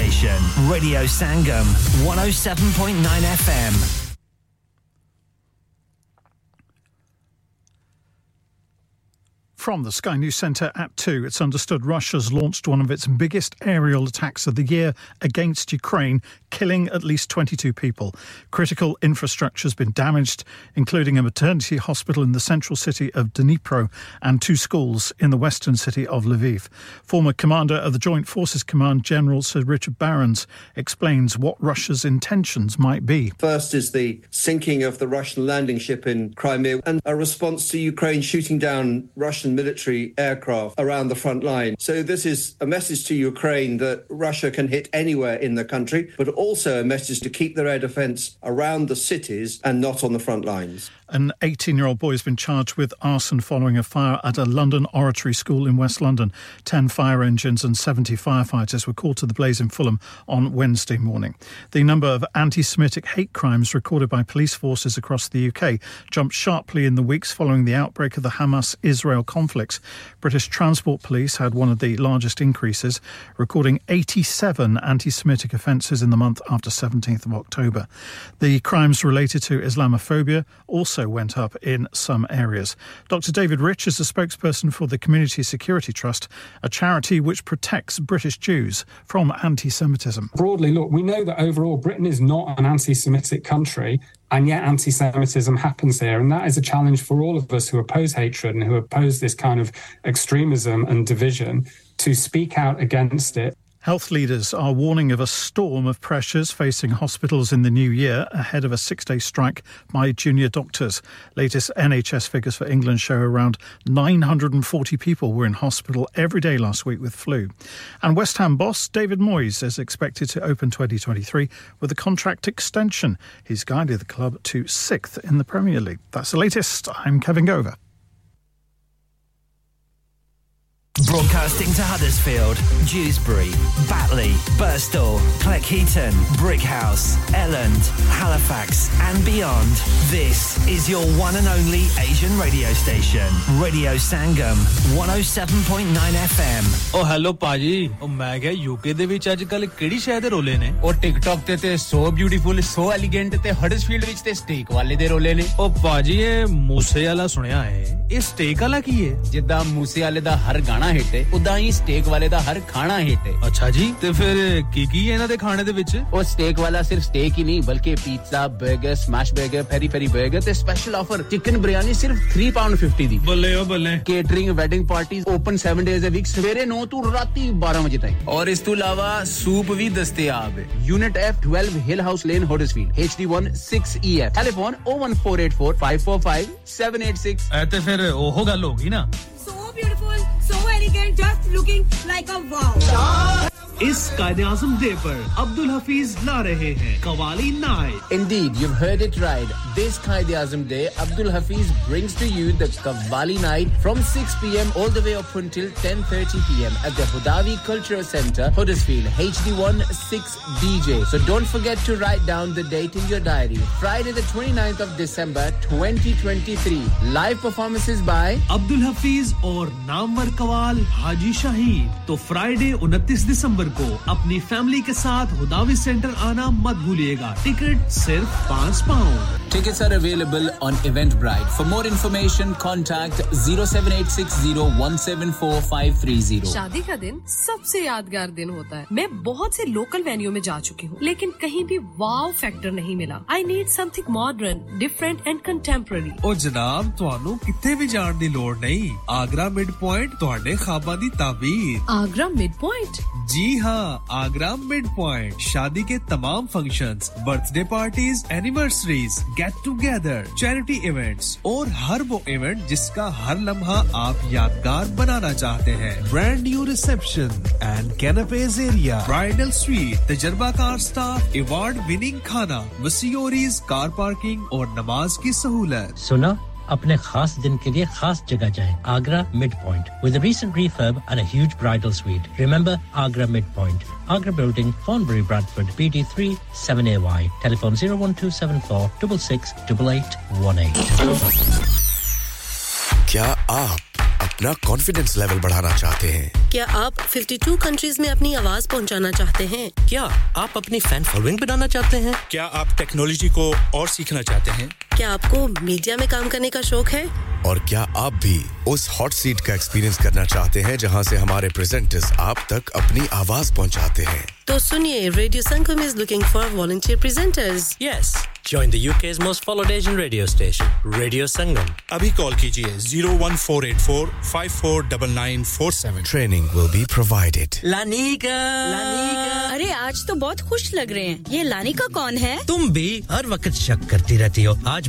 station, Radio Sangam, 107.9 FM. From the Sky News Centre at 2, it's understood Russia's launched one of its biggest aerial attacks of the year against Ukraine, killing at least 22 people. Critical infrastructure has been damaged, including a maternity hospital in the central city of Dnipro and two schools in the western city of Lviv. Former commander of the Joint Forces Command, General Sir Richard Barrons, explains what Russia's intentions might be. First is the sinking of the Russian landing ship in Crimea and a response to Ukraine shooting down Russian Russian military aircraft around the front line. So this is a message to Ukraine that Russia can hit anywhere in the country, but also a message to keep their air defense around the cities and not on the front lines. An 18 year old boy has been charged with arson following a fire at a London oratory school in West London. 10 fire engines and 70 firefighters were called to the blaze in Fulham on Wednesday morning. The number of anti Semitic hate crimes recorded by police forces across the UK jumped sharply in the weeks following the outbreak of the Hamas Israel conflicts. British Transport Police had one of the largest increases, recording 87 anti Semitic offences in the month after 17th of October. The crimes related to Islamophobia also also went up in some areas. Dr. David Rich is a spokesperson for the Community Security Trust, a charity which protects British Jews from anti Semitism. Broadly, look, we know that overall Britain is not an anti Semitic country. And yet, anti Semitism happens here. And that is a challenge for all of us who oppose hatred and who oppose this kind of extremism and division to speak out against it Health leaders are warning of a storm of pressures facing hospitals in the new year ahead of a six day strike by junior doctors. Latest NHS figures for England show around 940 people were in hospital every day last week with flu. And West Ham boss David Moyes is expected to open 2023 with a contract extension. He's guided the club to sixth in the Premier League. That's the latest. I'm Kevin Gover. Broadcasting to Huddersfield, Dewsbury, Batley, Burstall, Cleckheaton, Brickhouse, Elland, Halifax, and beyond. This is your one and only Asian radio station, Radio Sangam, 107.9 FM. Oh, hello, ਭਾਜੀ ਉਹ ਮੈਂ ਕਿਹਾ UK ਦੇ ਵਿੱਚ ਅੱਜ ਕੱਲ ਕਿਹੜੀ ਸ਼ਹਿਰ ਦੇ ਰੋਲੇ ਨੇ ਉਹ ਟਿਕਟੌਕ ਤੇ ਤੇ ਸੋ ਬਿਊਟੀਫੁਲ ਸੋ ਐਲੀਗੈਂਟ ਤੇ ਹਡਸਫੀਲਡ ਵਿੱਚ ਤੇ ਸਟੇਕ ਵਾਲੇ ਦੇ ਰੋਲੇ ਨੇ ਉਹ ਭਾਜੀ ਇਹ ਮੂਸੇ ਵਾਲਾ ਸੁਣਿਆ ਹੈ ਇਹ ਸਟੇਕ ਵਾਲਾ ਕੀ ਹੈ ਜਿੱਦਾਂ ਮੂਸੇ ਵਾਲੇ ਦਾ ਹਰ ਗਾਣਾ ਖਾਣਾ ਹਿੱਟ ਹੈ ਉਦਾਂ ਹੀ ਸਟੇਕ ਵਾਲੇ ਦਾ ਹਰ ਖਾਣਾ ਹਿੱਟ ਹੈ ਅੱਛਾ ਜੀ ਤੇ ਫਿਰ ਕੀ ਕੀ ਹੈ ਇਹਨਾਂ ਦੇ ਖਾਣੇ ਦੇ ਵਿੱਚ ਉਹ ਸਟੇਕ ਵਾਲਾ ਸਿਰਫ ਸਟੇਕ ਹੀ ਨਹੀਂ ਬਲਕਿ ਪੀਜ਼ਾ 버ਗਰ ਸਮੈਸ਼ 버ਗਰ ਫੈਰੀ ਫੈਰੀ 버ਗਰ ਤੇ ਸਪੈਸ਼ਲ ਆਫਰ ਚਿਕਨ ਬਿਰਿਆਨੀ ਸਿਰਫ 3 ਪਾਉਂਡ 50 ਦੀ ਬੱਲੇ ਓ ਬੱਲੇ catering wedding parties open 7 days a week ਸਵੇਰੇ 9 ਤੋਂ ਰਾਤੀ 12 ਵਜੇ ਤੱਕ ਔਰ ਇਸ ਤੋਂ ਇਲਾਵਾ ਸੂਪ ਵੀ ਦਸਤਿਆਬ ਹੈ unit F 12 hill house lane Huddersfield HD 16 EF telephone 01484545786 ਐ ਤੇ ਫਿਰ ਉਹ ਗੱਲ ਹੋ ਗਈ ਨਾ so beautiful so elegant, just looking like a wow. اس قائد اعظم ڈے پر عبد الحفیظ لا رہے ہیں qawwali night indeed you heard it right this Quaid Azam day Abdul Hafeez night from six P M all the way up until ten thirty P M at the Hudawi cultural centre Huddersfield H D one six D J so don't forget to write down the date in your diary Friday the twenty ninth of December twenty twenty three live performance by Abdul Hafeez اور نامور قوال حاجی شاہین. تو Friday انتیس دسمبر کو اپنی family کے ساتھ ہداوی centre آنا مت بھولیے گا۔ ٹکٹ صرف پانچ pound Tickets are available on Eventbrite. For more information, contact 07860174530. شادی کا دن سب سے یادگار دن ہوتا ہے میں بہت سے لوکل وینیو میں جا چکی ہوں لیکن کہیں بھی واؤ فیکٹر نہیں ملا I need something modern different and contemporary او جناب تھانوں کتنے بھی جان دی لوڑ نہیں آگرہ مڈ پوائنٹ تواڈے خواباں دی تعبیر آگرہ مڈ پوائنٹ جی ہاں آگرہ مڈ پوائنٹ شادی کے تمام functions birthday parties anniversaries get together charity events اور ہر وہ ایونٹ جس کا ہر لمحہ آپ یادگار بنانا چاہتے ہیں. Brand new reception and canapes area bridal suite تجربہ کار سٹاف ایوارڈ وننگ کھانا وسیوریز کار پارکنگ اور نماز کی سہولت. سنا؟ اپنے خاص دن کے لیے خاص جگہ جائیں Agra mid point. With recent refurb and huge bridal suite remember Agra mid point Agra building Thornbury Bradford B D three seven A Y telephone zero one two seven four double six double eight one eight کیا آپ اپنا confidence level بڑھانا چاہتے ہیں؟ کیا آپ 52 countries میں اپنی آواز پہنچانا چاہتے ہیں؟ کیا آپ اپنی فین فالوئنگ بنانا چاہتے ہیں؟ کیا آپ ٹیکنالوجی کو اور سیکھنا چاہتے ہیں؟ کیا آپ کو میڈیا میں کام کرنے کا شوق ہے؟ اور کیا آپ بھی اس ہاٹ سیٹ کا ایکسپیرینس کرنا چاہتے ہیں جہاں سے ہمارے پریزنٹرز آپ تک اپنی آواز پہنچاتے ہیں؟ تو سنیے radio Sangam is looking for volunteer presenters yes join the UK's most followed Asian radio station radio Sangam ابھی کال کیجیے 01484549947 ٹریننگ ول بی پرووائڈڈ لانیکا ارے آج تو بہت خوش لگ رہے ہیں۔ یہ لانیکا کون ہے؟ تم بھی ہر وقت شک کرتی رہتی ہو۔ آج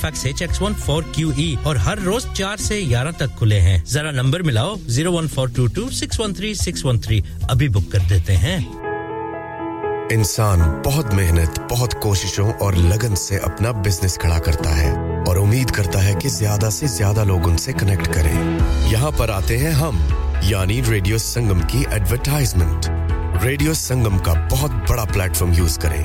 Halifax H X one four Q E اور ہر روز چار سے گیارہ تک کھلے ہیں۔ ذرا number ملاؤ، zero one four two two six one three six one three. ابھی بک کر دیتے ہیں۔ انسان بہت محنت، بہت کوششوں اور لگن سے اپنا بزنس کھڑا کرتا ہے اور امید کرتا ہے کہ زیادہ سے زیادہ لوگ ان سے کنیکٹ کریں۔ یہاں پر آتے ہیں ہم یعنی ریڈیو سنگم کی ایڈورٹائزمنٹ ریڈیو سنگم کا بہت بڑا پلیٹ فارم یوز کریں۔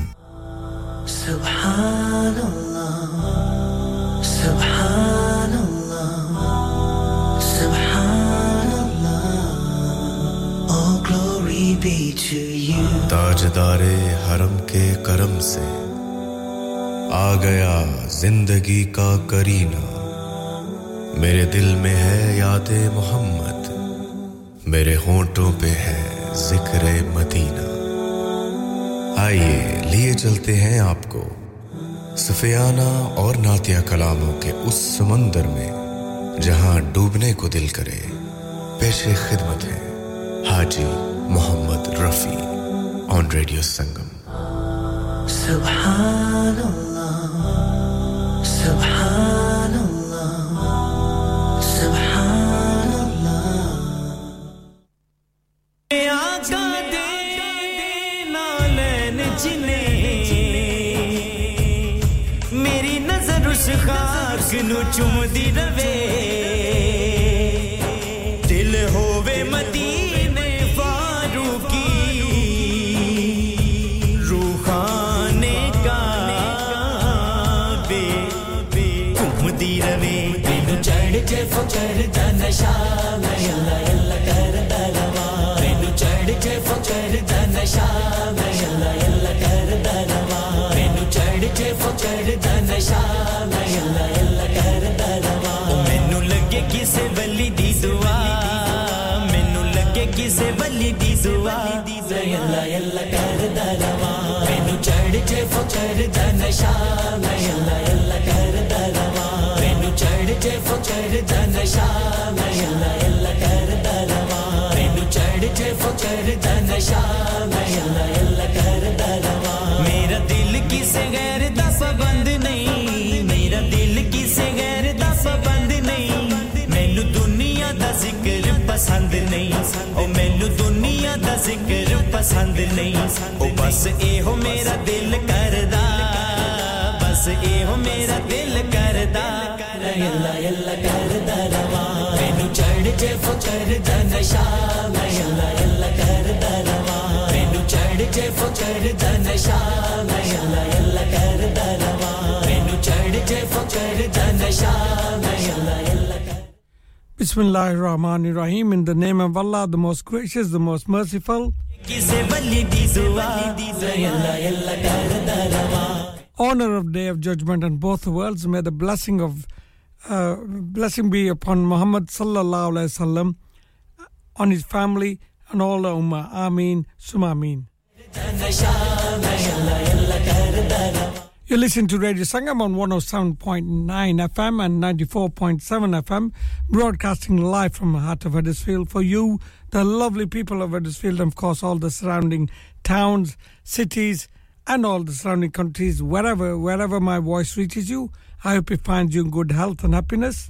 سبحان سبحان اللہ سبحان اللہ all glory be to you. تاجدار حرم کے کرم سے آ گیا زندگی کا کرینہ۔ میرے دل میں ہے یاد محمد، میرے ہونٹوں پہ ہے ذکر مدینہ۔ آئیے، لیے چلتے ہیں آپ کو سفیانہ اور ناتیہ کلاموں کے اس سمندر میں، جہاں ڈوبنے کو دل کرے پیش خدمت ہے حاجی محمد رفیع آن ریڈیو سنگم سبحان اللہ، سبحان چڑھتا نشا کرتا رواں مینو لگے کسے بلی دی دعا مینو لگے کسے بلی دی دعا اللہ اللہ کرتا رواں مینو چڑھ کے فو چڑھتا نشا اللہ اللہ کرتا رواں مینو چڑھ کے فو چڑھتا نشا اللہ اللہ کرتا رواں مینو چڑھ کے فو چڑھتا نشا اللہ اللہ کرتا رواں ਪਸੰਦ ਨਹੀਂ। ਉਹ ਮੈਨੂੰ ਦੁਨੀਆ ਦਾ ਜ਼ਿਕਰ ਪਸੰਦ ਨਹੀਂ। ਉਹ ਬਸ ਇਹੋ ਮੇਰਾ ਦਿਲ ਕਰਦਾ। ਬਸ ਇਹੋ ਮੇਰਾ ਦਿਲ ਕਰਦਾ। ਅੱਲਾ ਅੱਲਾ ਕਰਦਾ ਰਵਾਂ। ਮੈਨੂੰ ਚੜ ਜੇ ਫਕਰ ਦਾ ਨਸ਼ਾ। ਮੈਂ ਅੱਲਾ ਅੱਲਾ ਕਰਦਾ ਰਵਾਂ। ਮੈਨੂੰ ਚੜ ਜੇ ਫਕਰ ਦਾ ਨਸ਼ਾ। ਮੈਂ ਅੱਲਾ ਅੱਲਾ ਕਰਦਾ ਰਵਾਂ। ਮੈਨੂੰ ਚੜ ਜੇ ਫਕਰ ਦਾ ਨਸ਼ਾ। ਮੈਂ ਅੱਲਾ ਅੱਲਾ Bismillahir Rahmanir Rahim. In the name of Allah, the most gracious, the most merciful. Honor of Day of Judgment on both worlds. May the blessing of uh, blessing be upon Muhammad sallallahu alaihi wasallam, on his family and all the ummah. Ameen. Summa ameen. You listen to Radio Sangam on 107.9 FM and 94.7 FM, broadcasting live from the heart of Huddersfield for you, the lovely people of Huddersfield, and of course, all the surrounding towns, cities, and all the surrounding countries. Wherever, wherever my voice reaches you, I hope it finds you in good health and happiness.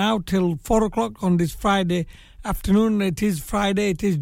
now till four o'clock on this Friday it is it It is Friday it is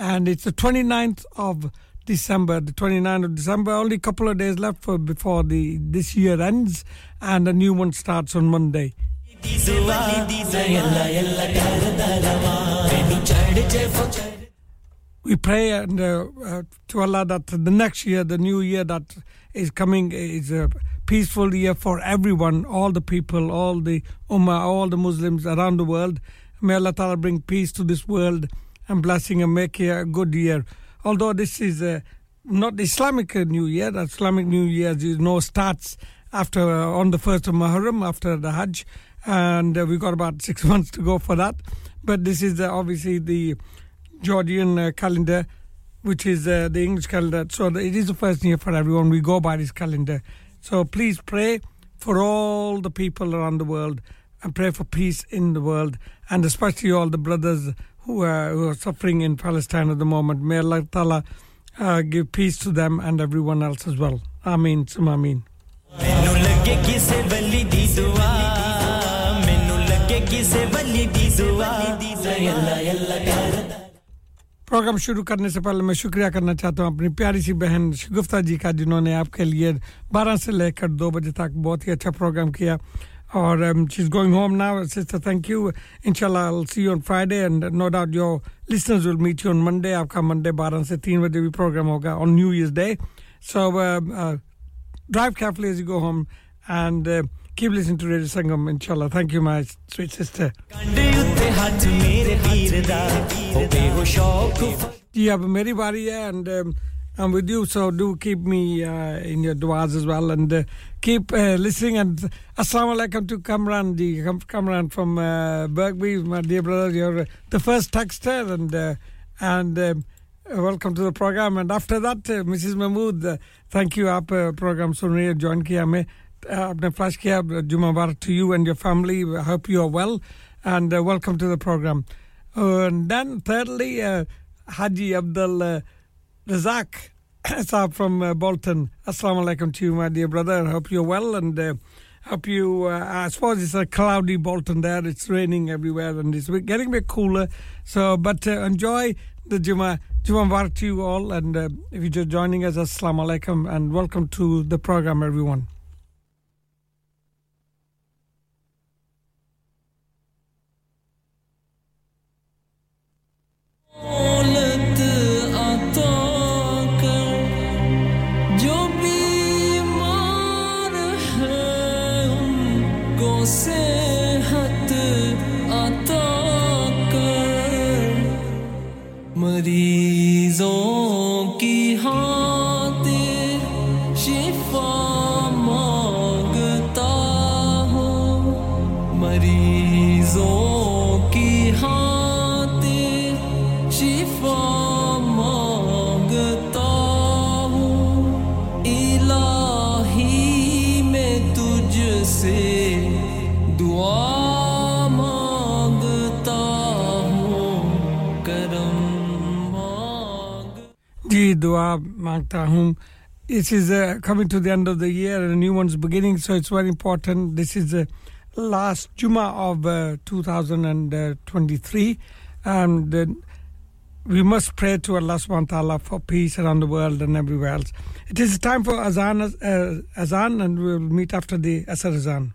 and it's December, the 29th of December. Only a couple of days left for before the this year ends, and a new one starts on Monday. We pray and uh, uh, to Allah that the next year, the new year that is coming, is uh, peaceful year for everyone, all the people, all the Ummah, all the Muslims around the world. May Allah Ta'ala bring peace to this world and blessing and make it a good year. Although this is not the Islamic New Year, the Islamic New Year, as you know, starts after uh, on the first of Muharram after the Hajj, and uh, we've got about six months to go for that. But this is uh, obviously the Georgian uh, calendar, which is uh, the English calendar. So it is the first year for everyone. We go by this calendar. So please pray for all the people around the world and pray for peace in the world, and especially all the brothers who are, who are suffering in Palestine at the moment. May Allah Ta'ala uh, give peace to them and everyone else as well. Ameen. Summa Ameen. Programme شروع کرنے سے پہلے میں شکریہ کرنا چاہتا ہوں اپنی پیاری سی بہن شگفتہ جی کا، جنہوں نے آپ کے لیے بارہ سے لے کر دو بجے تک بہت ہی اچھا پروگرام کیا۔ اور شی گوئنگ ہوم نا سسٹر تھینک یو ان شاء اللہ I see on Friday and no doubt your listeners will meet you on Monday آپ کا منڈے بارہ سے تین بجے بھی پروگرام ہوگا on new year's day so drive carefully as go home and Keep listening to Radio Sangam, inshallah. Thank you, my sweet sister. Yeah, but Mary and um, I'm with you, so do keep me uh, in your duas as well, and uh, keep uh, listening. And assalamu alaikum to Kamran, the Kamran from uh, Bergby, my dear brother. You're uh, the first texter, and uh, and um, welcome to the program. And after that, uh, Mrs. Mahmood, thank you. Aap program sun rahi join kiya uh, Abner uh, Juma Bar to you and your family. I hope you are well and uh, welcome to the program. Uh, and then, thirdly, uh, Haji Abdul uh, Razak Saab from uh, Bolton. Assalamu alaikum to you, my dear brother. I hope you're well and hope you. I suppose it's a cloudy Bolton there. It's raining everywhere and it's getting a bit cooler. So, but enjoy the Juma. Juma Bar to you all, and if you're just joining us, Assalamu alaikum, and welcome to the program, everyone. no. dua mangta hum. It is uh, coming to the end of the year and a new one's beginning, so it's very important. This is the last Juma of uh, 2023, uh, and uh, we must pray to Allah subhanahu wa ta'ala for peace around the world and everywhere else. It is time for Azan, uh, Azan and we'll meet after the Asar Azan.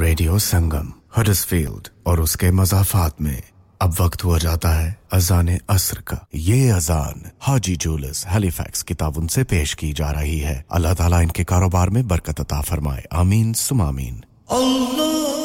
Radio Sangam ہڈس field اور اس کے مضافات میں اب وقت ہوا جاتا ہے اذان اثر کا۔ یہ اذان حاجی جولس ہیلی فیکس کتاب ان سے پیش کی جا رہی ہے۔ اللہ تعالیٰ ان کے کاروبار میں برکت عطا فرمائے۔ آمین سم آمین۔ اللہ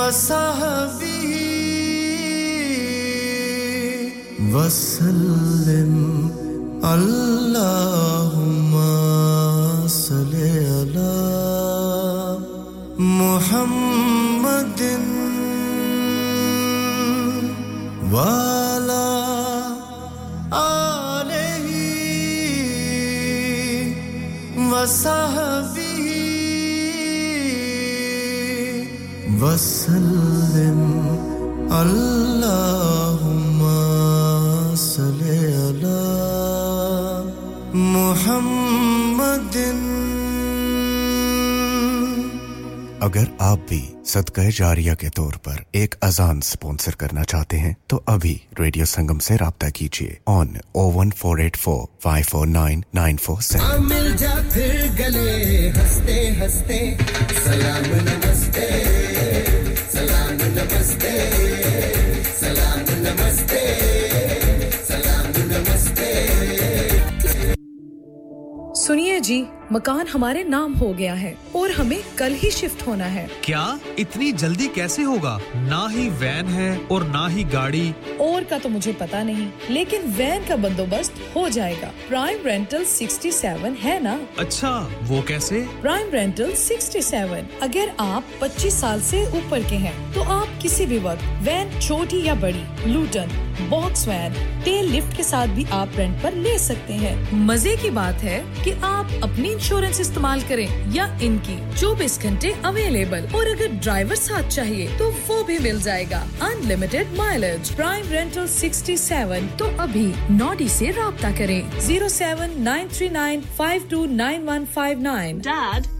وصحبه وسلم اللهم صل على محمد وعلى آله وصحبه وسلم اللهم صل على محمد اگر آپ بھی صدقہ جاریہ کے طور پر ایک اذان سپونسر کرنا چاہتے ہیں تو ابھی ریڈیو سنگم سے رابطہ کیجیے on O one four eight four five four nine nine four seven مل جا پھر گلے ہنستے ہنستے سلام نمستے۔ سنیے جی۔ مکان ہمارے نام ہو گیا ہے اور ہمیں کل ہی شفٹ ہونا ہے۔ کیا اتنی جلدی کیسے ہوگا؟ نہ ہی وین ہے اور نہ ہی گاڑی۔ اور کا تو مجھے پتا نہیں لیکن وین کا بندوبست ہو جائے گا۔ پرائم رینٹل سکسٹی سیون ہے نا؟ اچھا وہ کیسے؟ پرائم رینٹل سکسٹی سیون اگر آپ پچیس سال سے اوپر کے ہیں تو آپ کسی بھی وقت وین چھوٹی یا بڑی Luton box van tail lift کے ساتھ بھی آپ رینٹ پر لے سکتے ہیں۔ مزے کی بات ہے کہ آپ اپنی انشورنس استعمال کریں یا ان کی چوبیس گھنٹے اویلیبل اور اگر ڈرائیور ساتھ چاہیے تو وہ بھی مل جائے گا ان mileage prime rental sixty seven تو ابھی نوڈی سے رابطہ کریں zero seven nine three nine five two nine one five nine dad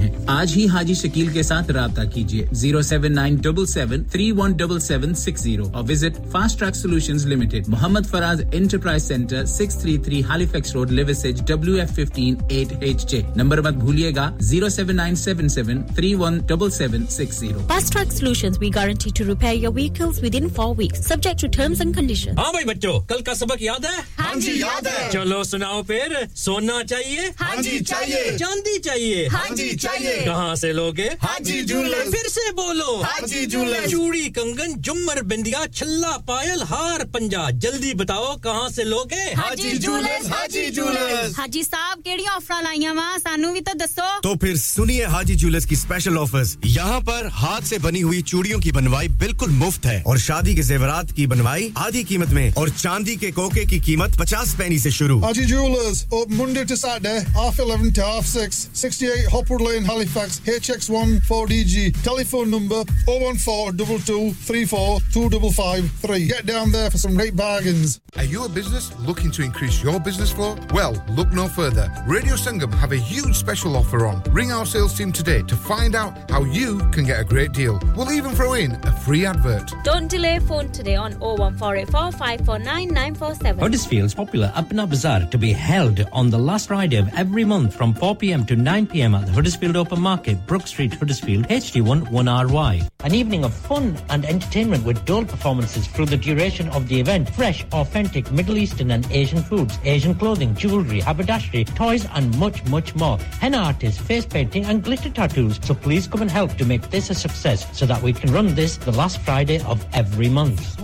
ہیں۔ آج ہی حاجی شکیل کے ساتھ رابطہ کیجیے۔ Zero seven nine double seven three one double seven six zero اور visit fast track solution limited. Muhammad Faraz enterprise centre six three three Halifax road Liversedge W F fifteen eight H J. Number مت بھولیے گا zero seven nine seven seven three one double seven six zero. Fast track solution we guarantee to repair your vehicles within four weeks subject to terms and condition ہاں بھائی بچوں کل کا سبق یاد ہے؟ ہاں جی, ہاں جی، یاد ہے۔ چلو سناؤ پھر سونا چاہیے؟ ہاں جی چاہیے۔ چاندی چاہیے۔ ہاں جی چاہیے۔ چاہیے۔ کہاں سے لوگے؟ حاجی جولے پھر سے بولو۔ حاجی جولے چوڑی کنگن جمر بندیا چھلا پائل ہار پنجا۔ جلدی بتاؤ کہاں سے لوگے؟ حاجی جولے حاجی جولے حاجی صاحب کیڑی آفر لائیاں وا سانو بھی تو دسو۔ تو پھر سنیے حاجی جولر کی اسپیشل آفرز یہاں پر ہاتھ سے بنی ہوئی چوڑیوں کی بنوائی بالکل مفت ہے۔ اور شادی کے زیورات کی بنوائی آدھی قیمت میں۔ اور چاندی کے کوکے کی قیمت پچاس پینی سے شروع۔ Haji jewellers Monday to Saturday half 11 to half 6 68 Hopwood lane Lane, Halifax, HX1 4DG. Telephone number 01422342553. Get down there for some great bargains. Are you a business looking to increase your business flow? Well, look no further. Radio Sangam have a huge special offer on. Ring our sales team today to find out how you can get a great deal. We'll even throw in a free advert. Don't delay phone today on 01484 549 947. Huddersfield's popular Apna Bazaar to be held on the last Friday of every month from 4 p.m. to 9 p.m. at the Huddersfield Open Market, Brook Street, Huddersfield, HD1 1RY. An evening of fun and entertainment with dual performances through the duration of the event. Fresh, authentic Middle Eastern and Asian foods, Asian clothing, jewellery, haberdashery, toys and much, much more. Henna artists, face painting and glitter tattoos. So please come and help to make this a success so that we can run this the last Friday of every month.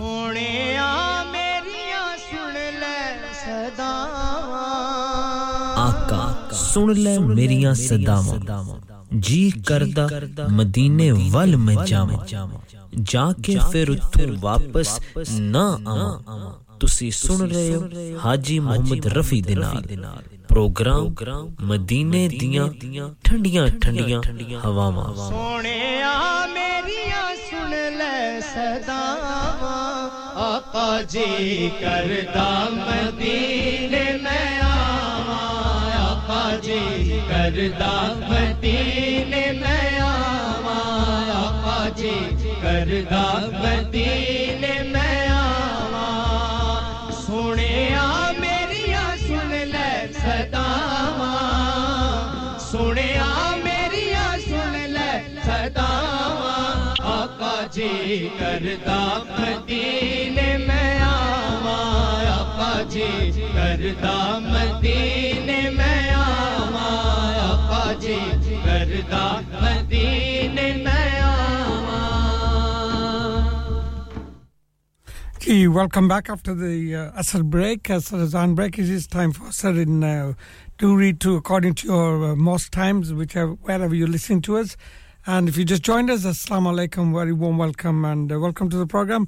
سن لے میری صداواں جی کردہ مدینے ول میں جاواں جا کے پھر اتھوں واپس نہ آواں تسی سن رہے ہو حاجی محمد رفی دے نال۔ پروگرام مدینے دیاں ٹھنڈیاں ٹھنڈیاں ہواواں۔ سونے آ میری سن لے صداواں آقا جی کردہ مدینے کردہ کردا مدینے میں آوا جی کردہ مدین میں آوا سونے میریا سن لے سداوا سونے میریا سن لے سداوا آقا جی کردہ مدین میں آوا آقا جی کردا مدینے Welcome back after the uh, Asad break. Asad on break. It is time for Asad in uh, Do Read To According to Your uh, Most Times, whichever, wherever you're listening to us. And if you just joined us, Assalamu Alaikum, very warm welcome and uh, welcome to the program.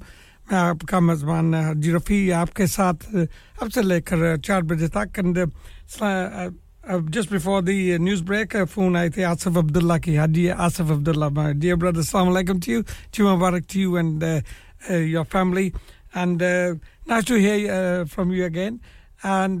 I have come as one, Jirafi, Aapke Saath, uh, Absalekar, Chad And just before the uh, news break, phone I think Asaf Abdullah ki hadi, Asaf Abdullah, my dear brother, Assalamu Alaikum to you, Chima Barak to you and your family and uh, nice to hear uh, from you again. And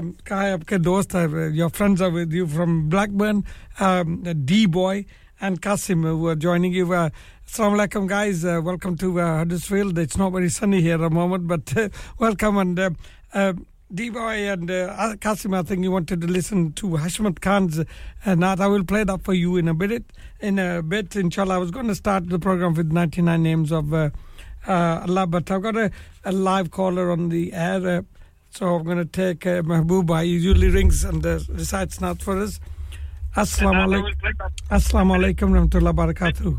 um, uh, your friends are with you from Blackburn, um, D boy and Kasim who are joining you. Uh, Assalamu alaikum, guys. Welcome to Huddersfield. It's not very sunny here at the moment, but welcome and. D-Boy and Kasim, I think you wanted to listen to Hashmat Khan's And Naat. I will play that for you in a bit. In a bit, inshallah. I was going to start the program with 99 names of uh, but I've got a, a live caller on the air. Uh, so I'm going to take uh, Mahbuba. He usually rings and uh, recites not for us. Assalamu alaikum. Assalamu alaikum rahmatullah barakatuh.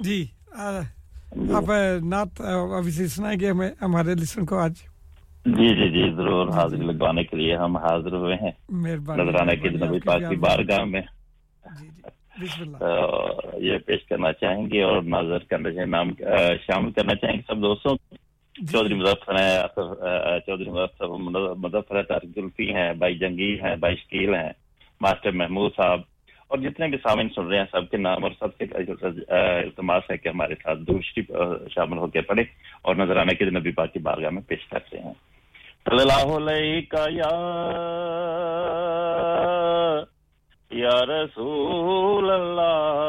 جی آپ نعت ابھی سنائیں گے ہمیں ہمارے لسن کو آج۔ جی جی جی ضرور حاضری لگوانے کے لیے ہم حاضر ہوئے ہیں۔ نظرانہ کے نبی پاک کی بارگاہ میں۔ جی، جی، یہ پیش کرنا چاہیں گے اور ناظر کرنا چاہیں نام شامل کرنا چاہیں گے سب دوستوں۔ جی، چودھری مظفر ہیں چودھری مظفر مظفر ہے زلفی ہیں بھائی جنگیر ہیں بھائی شکیل ہیں ماسٹر محمود صاحب اور جتنے بھی سامعین سن رہے ہیں سب کے نام اور سب کے التماس ہے کہ ہمارے ساتھ دوسری شامل ہو کے پڑے اور نظر آنے کے نبی پاک کی بارگاہ میں پیش کرتے ہیں۔ اللہ علیہ یا یا رسول اللہ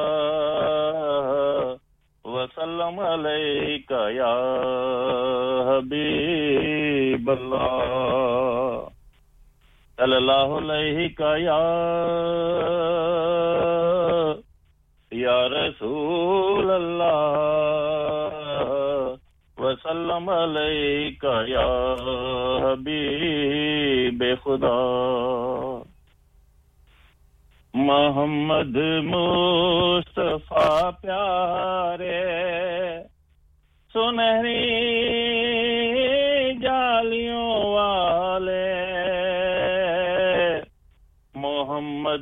وسلم علیکہ یا حبیب اللہ۔ اللہ علیہ کا یا یا رسول اللہ وسلم علیہ کا یا حبیب خدا محمد مصطفیٰ پیارے، سنہری جالیوں والے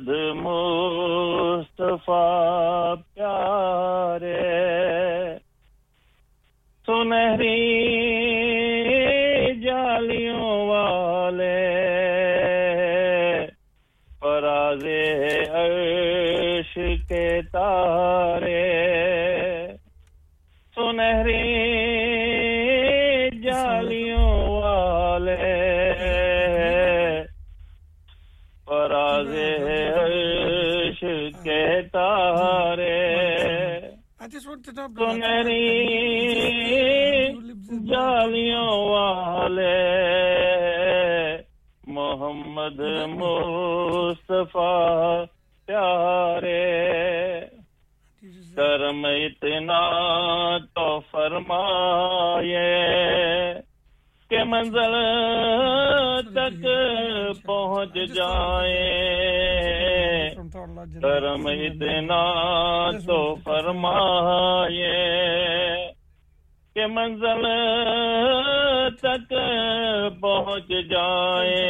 محمد مصطفیٰ پیارے۔ سنہری جالیوں والے فراز عرش کے تارے۔ میری جالیوں والے۔ محمد مصطفیٰ پیارے، کرم اتنا تو فرمائے کہ منزل تک پہنچ جائیں کرم اتنا تو فرمائے کہ منزل تک پہنچ جائے۔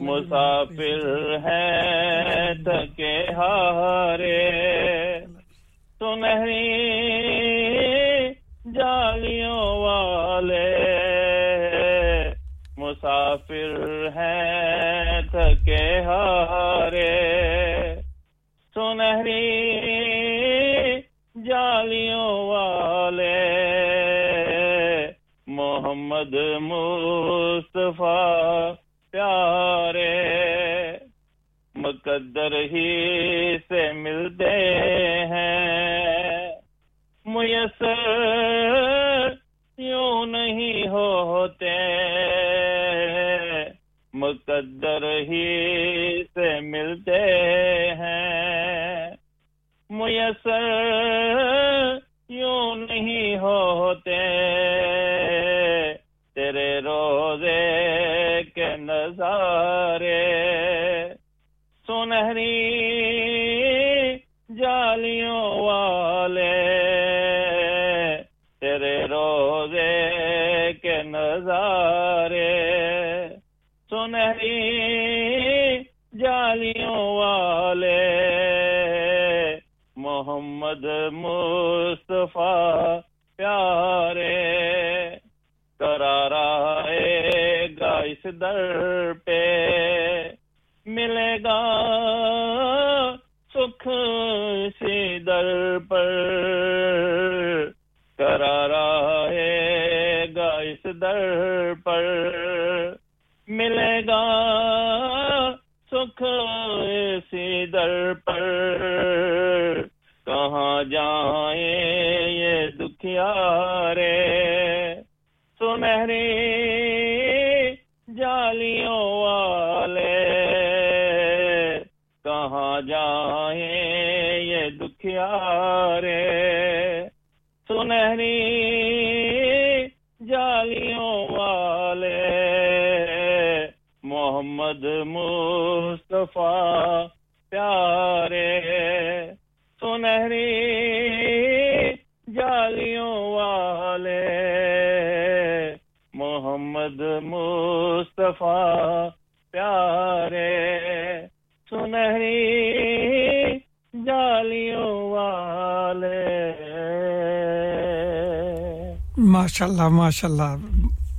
مسافر ہے تھکے ہارے۔ سنہری جالیوں والے۔ مسافر ہیں کے ہارے۔ سنہری جالیوں والے۔ محمد مصطفیٰ پیارے۔ مقدر ہی سے ملتے ہیں۔ میسر یوں نہیں ہوتے۔ مقدر ہی سے ملتے ہیں۔ میسر یوں نہیں ہوتے۔ تیرے روزے کے نظارے۔ سنہری جالیوں والے۔ تیرے روزے کے نظارے۔ سنہری جالیوں والے۔ محمد مصطفیٰ پیارے کرارا آئے گا اس در پہ۔ ملے گا سکھ اسی در ماشاء اللہ ماشاء اللہ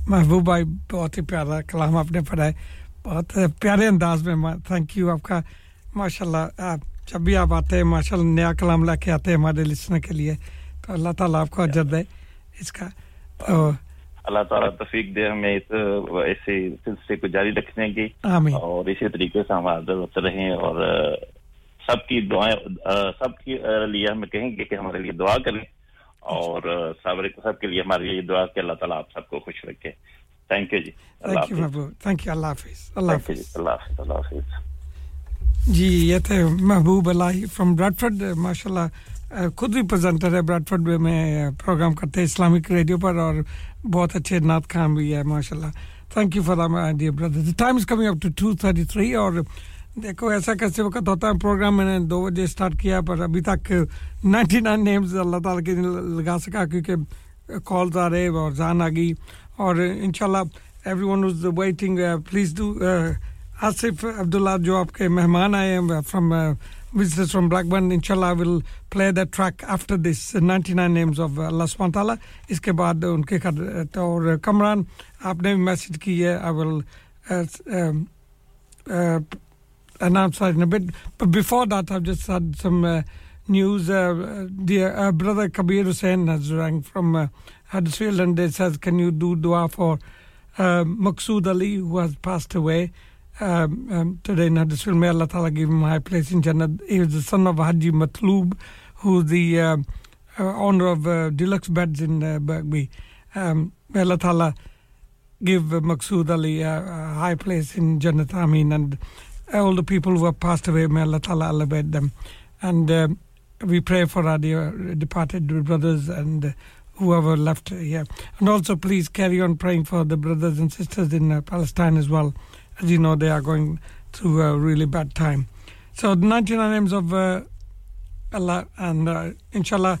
محبوب بھائی بہت ہی پیارا کلام آپ نے پڑھا ہے۔ بہت پیارے انداز میں تھینک یو آپ کا۔ ماشاء اللہ جب بھی آپ آتے ہیں ماشاء اللہ نیا کلام لا کے آتے ہیں ہمارے لسنر کے لیے تو اللہ تعالیٰ آپ کو اجر دے اس کا۔ تو اللہ تعالیٰ تفیق دے ہمیں اس ایسے سلسلے کو جاری رکھنے کی۔ آمین۔ اور اسی طریقے سے ہم حاضر ہوتے رہیں اور سب کی دعائیں سب کی لیے ہمیں کہیں گے کہ ہمارے لیے دعا کریں۔ اور صابر صاحب کے لیے ہماری یہ دعا کہ اللہ تعالیٰ آپ سب کو خوش رکھے۔ Thank you G. Thank you Mehboob. Thank you اللہ حافظ۔ اللہ جی۔ حافظ۔ اللہ حافظ اللہ حافظ۔ جی یہ تھے محبوب اللہ فرام براڈفرڈ ماشاء اللہ خود بھی پرزنٹر ہے براڈفرڈ میں پروگرام کرتے ہیں اسلامک ریڈیو پر اور بہت اچھے نعت خان بھی ہے ماشاء اللہ thank you for dear brother time is coming up to two thirty three اور دیکھو، ایسا کیسے وقت ہوتا ہے پروگرام میں نے دو بجے سٹارٹ کیا، پر ابھی تک نائنٹی نائن نیمز اللہ تعالیٰ کے لگا سکا، کیونکہ کالز آ رہے اور جان آ گئی۔ اور ان شاء اللہ everyone is waiting please do Asif Abdullah جو آپ کے مہمان آئے ہیں from visitors from Blackburn ان شاء اللہ I will play the track after this ninety nine names of اللہ سمان تعالیٰ اس کے بعد ان کے اور کمران، آپ نے بھی میسج کی ہے I will that in a bit but before that I've just had some uh, news uh, dear uh, brother Kabir Hussain has rang from uh, Huddersfield and it says can you do dua for uh, Ali who has passed away um, um, today in Huddersfield. May Allah Ta'ala give him a high place in Jannah. He was the son of Haji Matloob, who's the uh, uh, owner of uh, deluxe beds in uh, Birkby. Um, may Allah Ta'ala give uh, Ali a, a high place in Jannah. Ameen. And all the people who have passed away, may Allah Ta'ala elevate them. And uh, we pray for our dear departed brothers and whoever left here. And also, please carry on praying for the brothers and sisters in uh, Palestine as well. As you know, they are going through a really bad time. So, the 99 names of uh, Allah and uh, inshallah,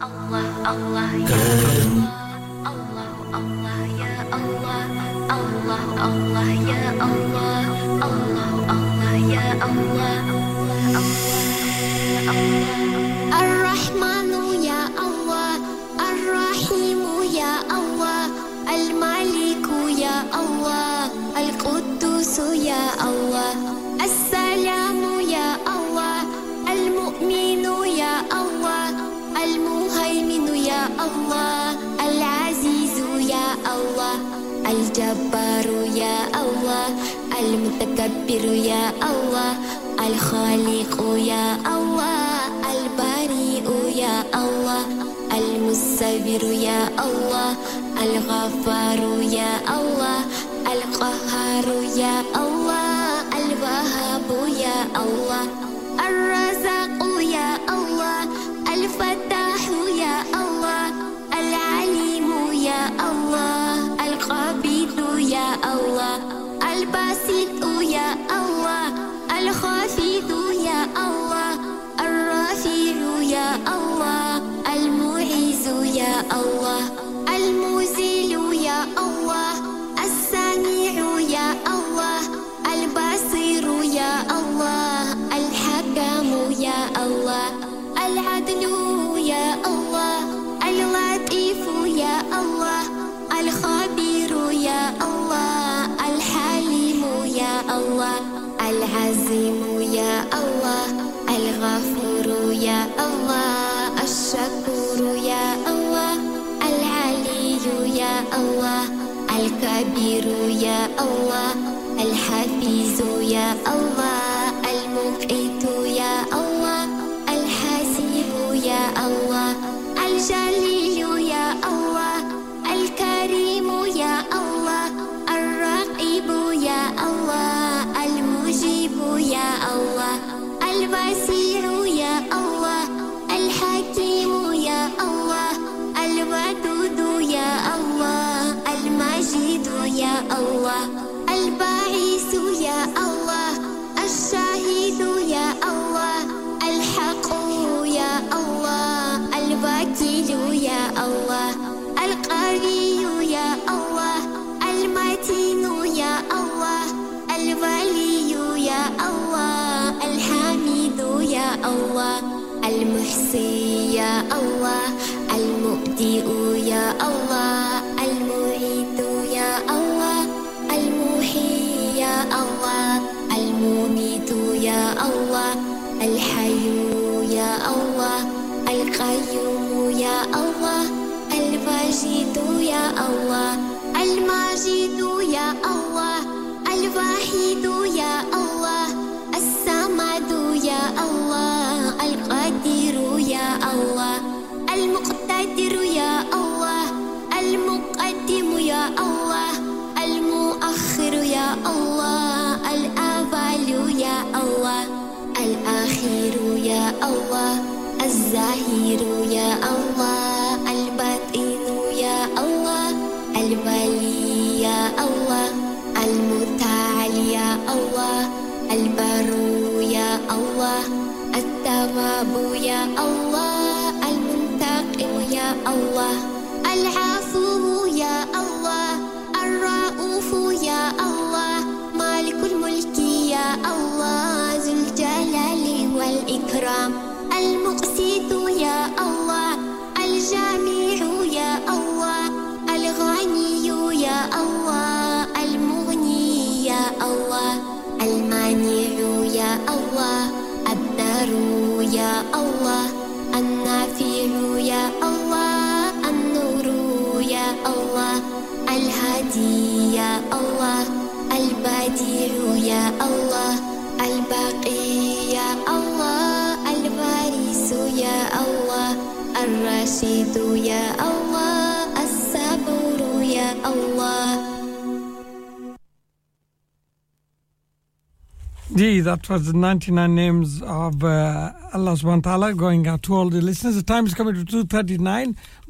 Allah, Allah, Allah, Allah, Allah. Allah ya المتكبر يا الله الخالق يا الله البريء يا الله المصبر يا الله الغفار يا الله القهار يا الله الوهاب يا الله. الكبير يا الله الحفيظ يا الله. Gee, that was the 99 names of uh, Allah subhanahu wa ta'ala going out to all the listeners. The time is coming to 2.39.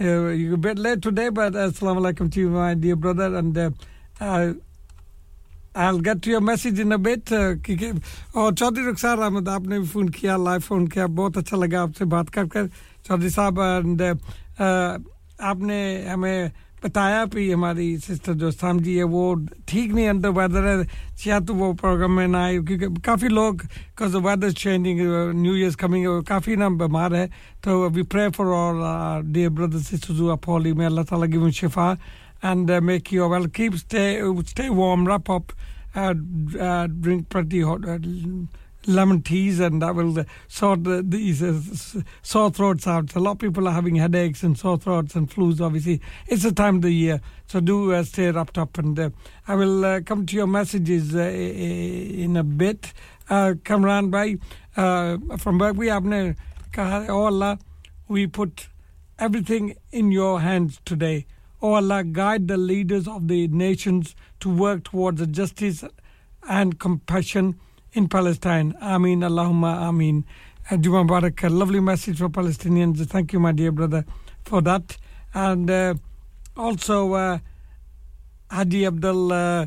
You're a bit late today but uh, assalamu alaikum to you my dear brother and uh, uh, I'll get your message in a bit uh, اور چودھری رخسار احمد آپ نے بھی phone کیا live phone کیا بہت اچھا لگا آپ سے بات کر کر چودھری صاحب اینڈ آپ نے ہمیں بتایا بھی ہماری سسٹر جو سام جی ہے وہ ٹھیک نہیں انڈر ویدر ہے یا تو وہ پروگرام میں نہ آئی کیونکہ کافی لوگ cause weather changing new years coming کافی نا بیمار ہے تو we pray for all dear brother sisters Holi میں اللہ تعالیٰ کی شفا and uh, make you well keep stay stay warm, wrap up, uh, uh, drink plenty hot uh, lemon teas, and that will uh, sort the, these uh, sore throats out. A lot of people are having headaches and sore throats and flus. Obviously, it's the time of the year, so do stay wrapped up. And I will come to your messages in a bit. Uh, Kamran by from where we have now, oh Allah, we put everything in your hands today. O Allah, guide the leaders of the nations to work towards justice and compassion in Palestine. Amin, Allahumma Amin. Juma Mubarak, lovely message for Palestinians. Thank you, my dear brother, for that. And uh, also, uh, Hadi Abdul uh,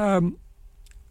um,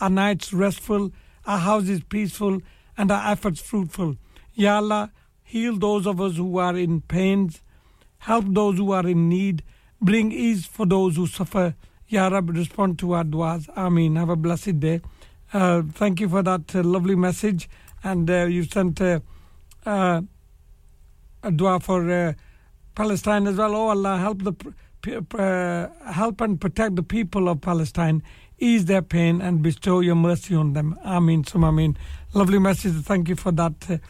our nights restful our houses peaceful and our efforts fruitful Ya Allah Heal those of us who are in pains. Help those who are in need. Bring ease for those who suffer. Ya Rab, respond to our du'as. Ameen. Have a blessed day. Uh, thank you for that uh, lovely message. And uh, you sent uh, uh, a dua for uh, Palestine as well. Oh Allah, help the help and protect the people of Palestine. Ease their pain and bestow your mercy on them. Ameen. Sum Ameen. Lovely message. Thank you for that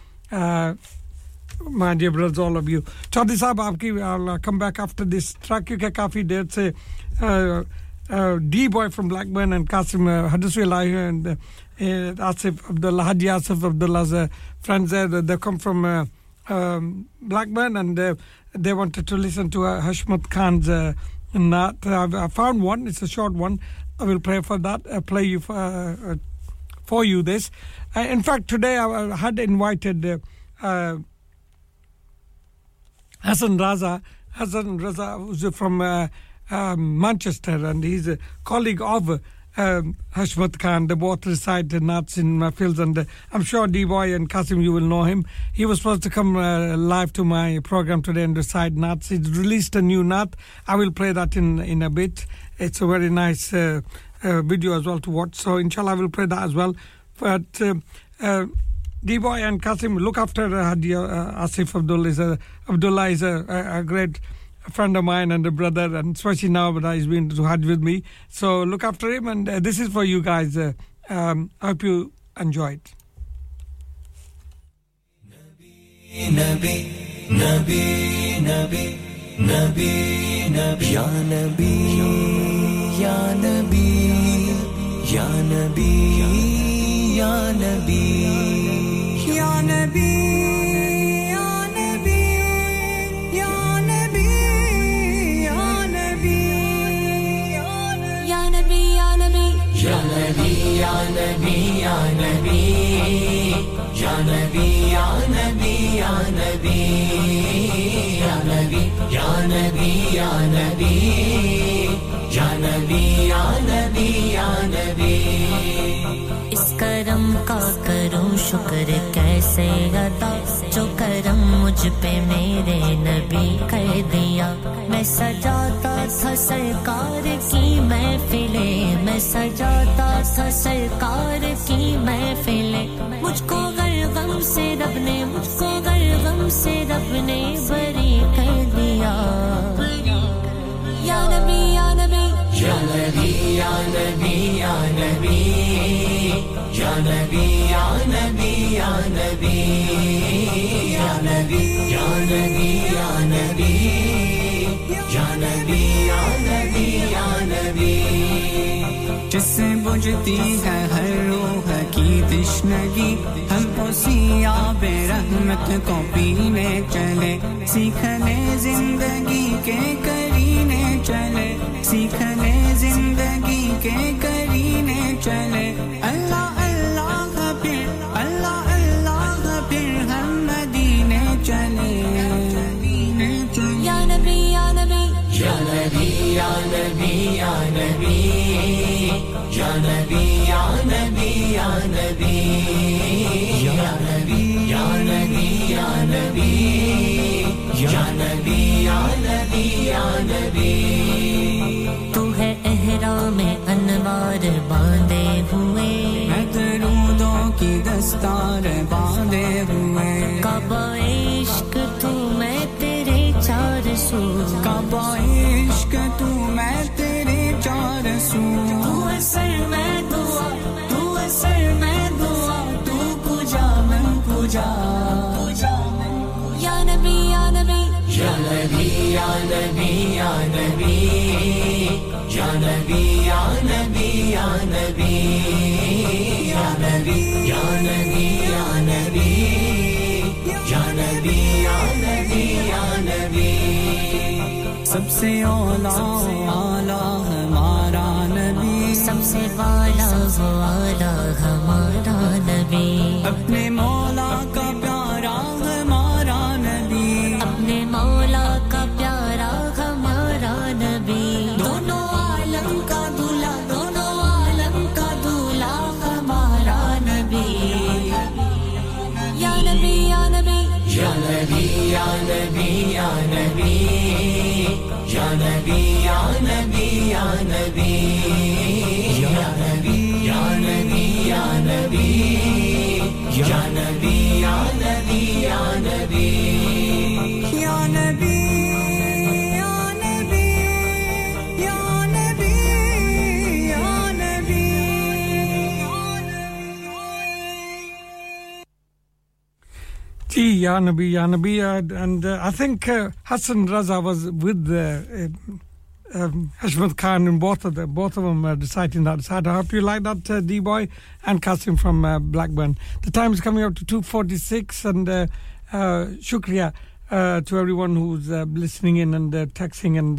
my dear brothers, all of you. Chaudhry Saab, I'll come back after this track You kafi der se uh, uh, D boy from Blackburn and Qasim uh, are and uh, Asif Abdullah Haji Asif Abdullah's uh, friends there. They come from uh, um, Blackburn and uh, they wanted to listen to uh, Hashmat Khan's uh, Naat. I found one. It's a short one. I will play for that. Uh, play you for, uh, uh, for you this. In fact, today I had invited. Hassan Raza. Hassan Raza was from Manchester and he's a colleague of um, Hashmat Khan, the both reside in Nats in my fields, and uh, I'm sure D-Boy and Kasim, you will know him. He was supposed to come uh, live to my program today and recite nuts. He's released a new nut. I will play that in, in a bit. It's a very nice uh, uh, video as well to watch. So, inshallah, I will play that as well. But uh, D-Boy and Kasim, look after uh, Hadia uh, Asif Abdullah. Is Abdullah is a, a, great friend of mine and a brother, and especially now that he's been to Hajj with me. So look after him, and uh, this is for you guys. Uh, um, I hope you enjoy it. Nabi, Nabi, Nabi, Nabi, Nabi, Ya Nabi, Ya Nabi, Ya Nabi, Ya Nabi. Ya Nabi ندیا نیا ندی جانبیاندیا ندی جاندی جانبیا ندی جانبیا ندیا ندی کرم کا کروں، شکر کیسے ادا؟ جو کرم مجھ پہ میرے نبی کر دیا۔ میں سجاتا تھا سرکار کی محفلیں۔ میں سجاتا تھا سرکار کی محفلیں۔ مجھ کو گر غم سے رب نے، مجھ کو گر غم سے رب نے بری کر دیا۔ یا نبی یا نبی یا نبی یا نبی یا نبی یا نبی یا نبی یا نبی یا نبی یا نبی یا نبی یا نبی یا نبی یا نبی جس سے بجھتی ہے ہر روح کی تشنگی، ہم اسی آب رحمت کو پینے چلے، سیکھنے زندگی کے کرینے چلے۔ سیکھ لے زندگی کے کرینے چلے۔ اللہ اللہ پھر، اللہ اللہ پھر ہم مدینے چلے۔ یا نبی یا نبی۔ یا نبی یا نبی یا نبی۔ یا نبی یا نبی یا نبی۔ یا نبی، یا باندھے ہوئے۔ میں درودوں کی دستار باندھے ہوئے۔ کعبہ عشق تو میں تیرے چار سو۔ کعبہ عشق تو میں تیرے چار سو۔ تو اثر میں دعا تو سر میں دعا تو پوجا میں پوجا۔ یا نبی یا نبی۔ یا نبی یا نبی یا نبی۔ یا نبی یا سب سے اولا والا ہمارا نبی. سب سے والا والا ہمارا نبی. اپنے مو یا نبی یا نبی یا نبی یا نبی یا نبی یا نبی یا نبی یا نبی یا Ya Nabi, Ya Nabi. And uh, I think uh, Hassan Raza was with uh, um, Hashmat Khan and both of, them. both of them uh, reciting that sad. I hope you like that, uh, D-Boy and Kasim from uh, Blackburn. The time is coming up to 2.46 and uh, uh shukriya. Uh, to everyone who's uh, listening in and texting and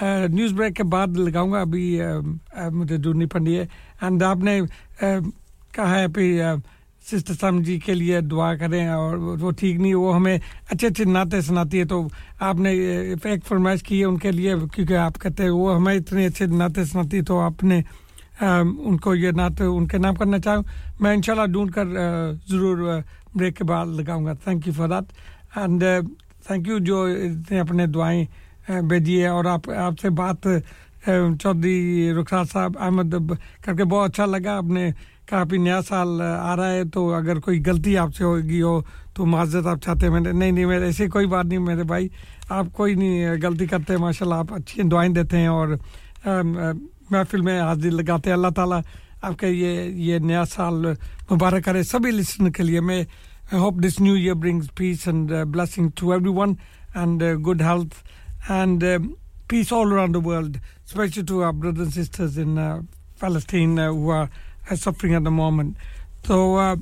news break کے بعد لگاؤں گا ابھی مجھے ڈھونڈنی پڑی ہے and آپ نے کہا ہے پھر سسٹر سام جی کے لیے دعا کریں اور وہ ٹھیک نہیں وہ ہمیں اچھے اچھے نعتیں سناتی ہے تو آپ نے ایک فرمائش کی ہے ان کے لیے کیونکہ آپ کہتے ہیں وہ ہمیں اتنے اچھے نعتیں سناتی تو آپ نے ان کو یہ نعت ان کے نام کرنا چاہوں میں انشاءاللہ ڈھونڈ کر ضرور بریک کے بعد لگاؤں گا thank you for that and thank you جو اتنے اپنے دعائیں بھیجیے اور آپ آپ سے بات چودھری رخسار صاحب، احمد کر کے بہت اچھا لگا۔ آپ نے کہا بھی نیا سال آ رہا ہے، تو اگر کوئی غلطی آپ سے ہوگی ہو، تو معذرت آپ چاہتے ہیں۔ میں نے نہیں نہیں میرے ایسی کوئی بات نہیں، میرے بھائی، آپ کوئی نہیں غلطی کرتے ماشاء اللہ آپ اچھی دعائیں دیتے ہیں اور محفل میں حاضری لگاتے ہیں۔ اللہ تعالیٰ آپ کا یہ یہ نیا سال مبارک کرے سبھی لسن کے لیے۔ میں hope this new year brings peace and blessing to everyone and good health and um, peace all around the world, especially to our brothers and sisters in uh, Palestine uh, who are suffering at the moment. So, uh,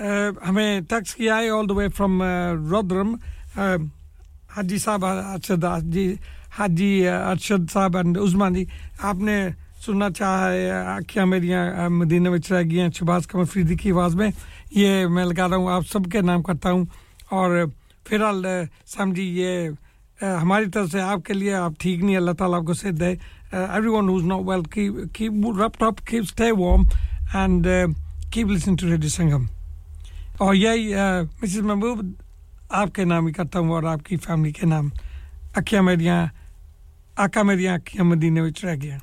uh, ہمیں tax کیا ہے آل the way from رودرم حاجی صاحب ارشد جی، حاجی حاجی ارشد صاحب and عثمان جی آپ نے سننا چاہا ہے آنکھیں میریاں مدینہ میں رہ گئی ہیں شباز قمر فریدی کی آواز میں یہ میں لگا رہا ہوں آپ سب کے نام کرتا ہوں اور پھر سمجھیے ہماری طرف سے آپ کے لیے آپ ٹھیک نہیں، اللہ تعالیٰ آپ کو صحت دے۔ Everyone who's no well keep wrapped up keep stay warm and keep listen to radio Sangam اور یہی مسز محبوب آپ کے نام ہی کرتا ہوں اور آپ کی فیملی کے نام۔ اکیا میریاں آکا میریاں اکیا مدینے میں رہ گیا۔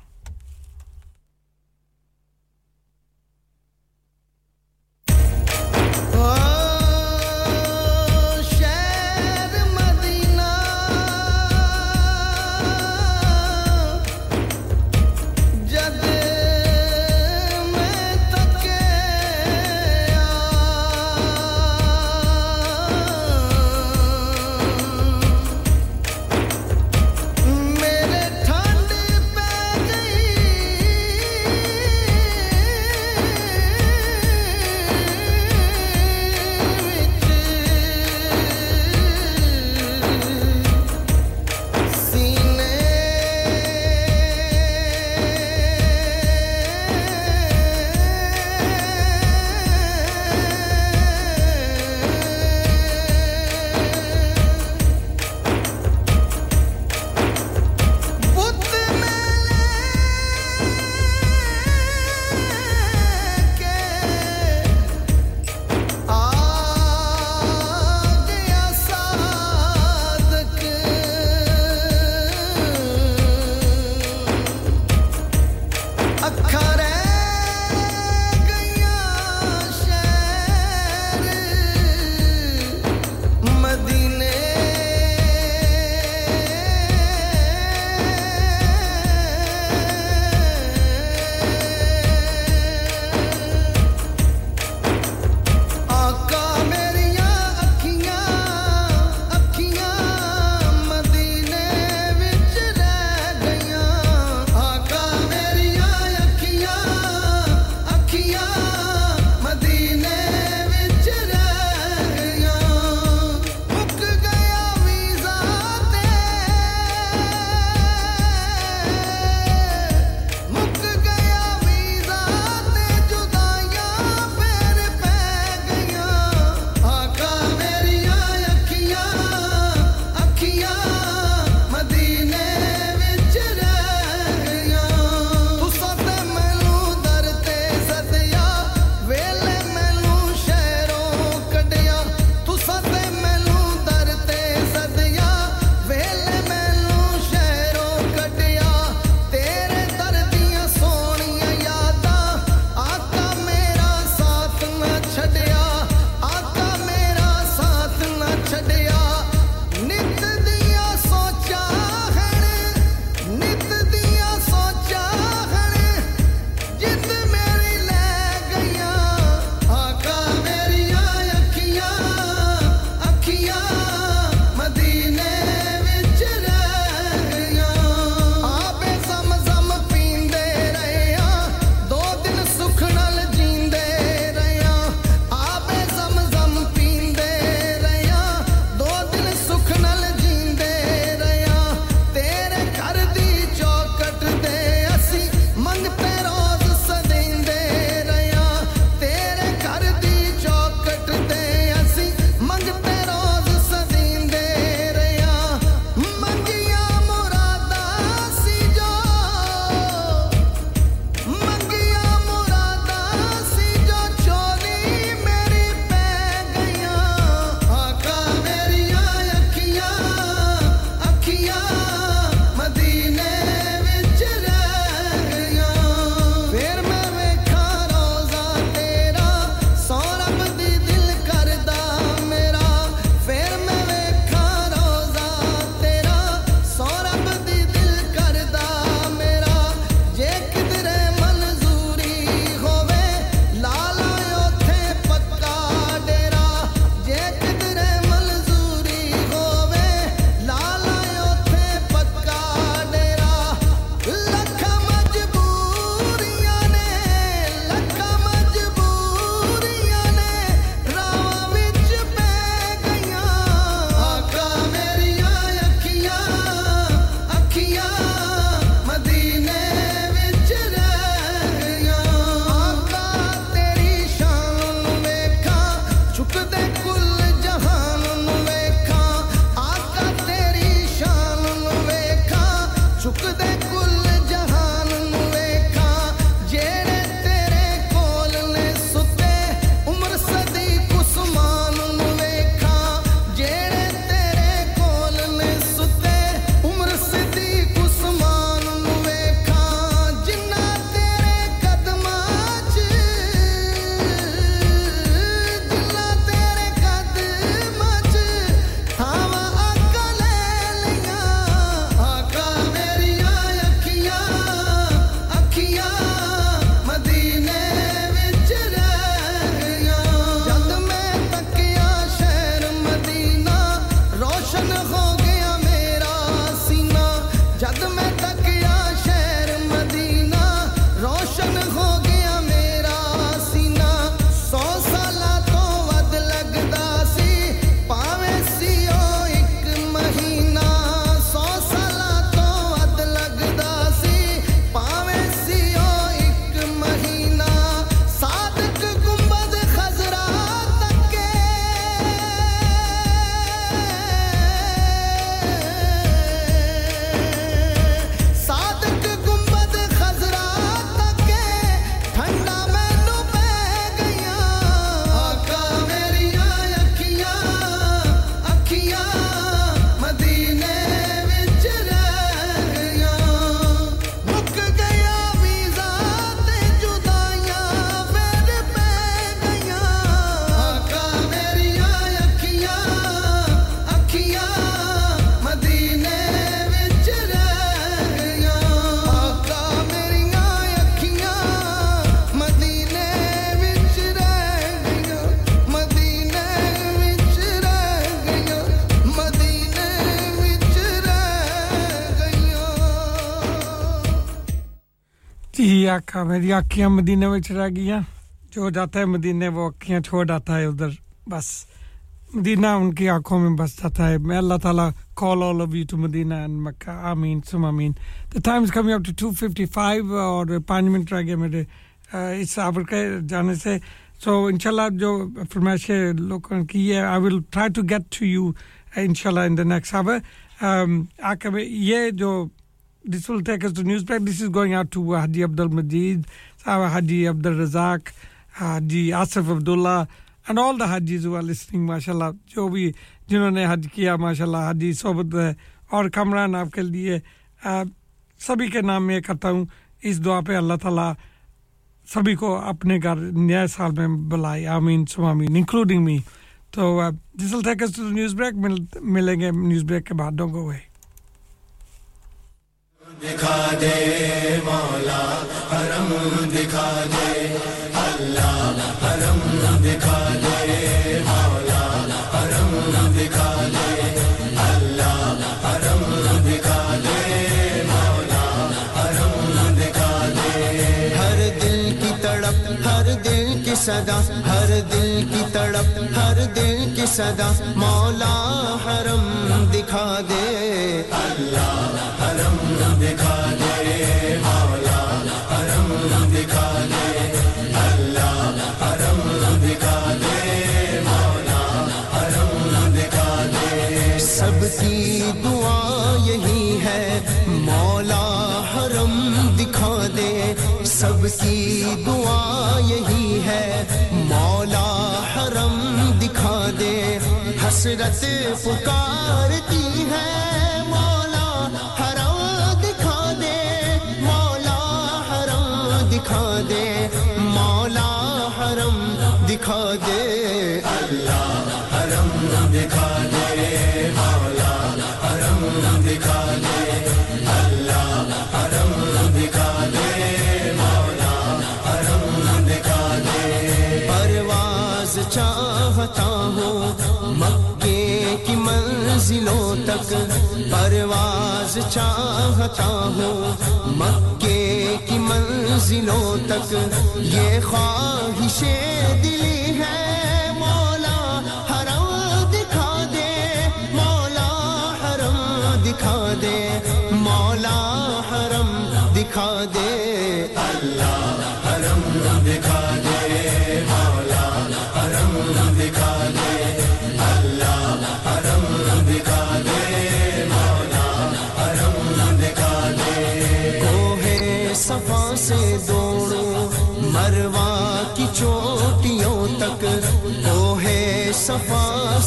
آنکھاں میری آنکھیاں مدینہ میں چلا گیا جو جاتا ہے مدینہ وہ آنکھیاں چھوڑ آتا ہے ادھر بس مدینہ ان کی آنکھوں میں بس جاتا ہے میں اللہ تعالیٰ call all of you to Medina and Mecca آمین سم آمین the time is coming up to two fifty five اور پانچ منٹ رہ گیا میرے اس آور کے جانے سے سو ان شاء اللہ جو فرمائش لوگوں کی ہے I will try to get to you ان شاء اللہ ان دا نیکسٹ آور آ کے یہ جو This will take us to news break. This is going out to Hadi Abdul Majid, Hadi Abdul Razak, Hadi Asif Abdullah, and all the Haji's ہوا listening ماشاء اللہ جو بھی جنہوں نے حج کیا ماشاء اللہ حاجی صحبت اور کمران آپ کے لیے سبھی کے نام میں کرتا ہوں اس دعا پہ اللہ تعالیٰ سبھی کو اپنے گھر نئے سال میں بلائے آمین سمامین انکلوڈنگ می تو جس ٹیکس نیوز بریک ملیں گے نیوز بریک کے بعد ڈونگو ہوئے دکھا دے مولا حرم دکھا دے کی صدا، ہر دل کی تڑپ، ہر دل کی صدا، مولا حرم دکھا دے۔ اللہ حرم دکھا دے مولا حرم دکھا دے اللہ حرم دکھا دے مولا حرم دکھا دے سب کی دعا یہی ہے، مولا حرم دکھا دے۔ سب کی دعا حسرتیں پکارتی تک پرواز چاہتا ہوں مکے کی منزلوں تک۔ یہ خواہش دلی ہے، مولا حرم دکھا دے، مولا حرم دکھا دے، مولا حرم دکھا دے۔ اللہ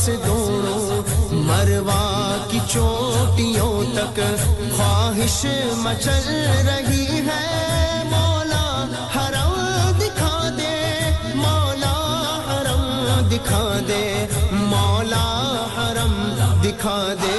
سے دوڑو مروا کی چوٹیوں تک خواہش مچل رہی ہے۔ مولا حرم دکھا دے، مولا حرم دکھا دے، مولا حرم دکھا دے۔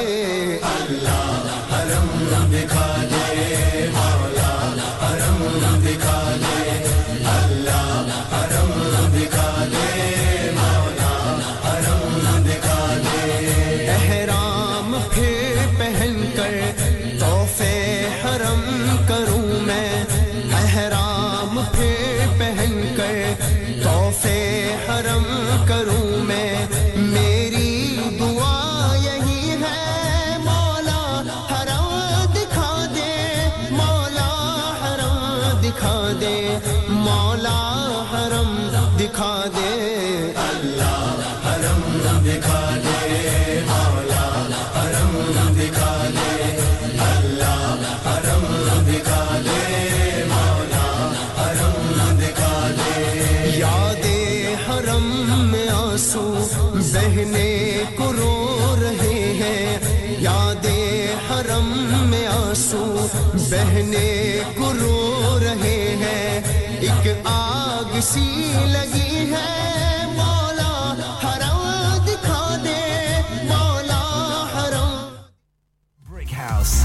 Brick House,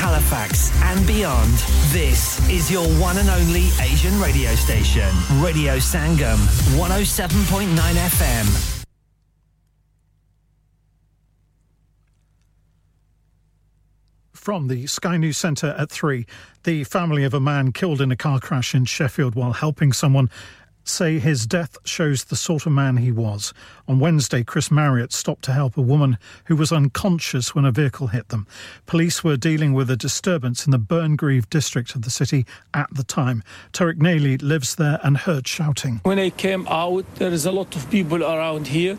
Halifax and beyond. This is your one and only Asian radio station. Radio Sangam, 107.9 FM. From the Sky News Centre at three. The family of a man killed in a car crash in Sheffield while helping someone say his death shows the sort of man he was. On Wednesday, Chris Marriott stopped to help a woman who was unconscious when a vehicle hit them. Police were dealing with a disturbance in the Burngreave district of the city at the time. Tarek Naili lives there and heard shouting. When I came out, there is a lot of people around here,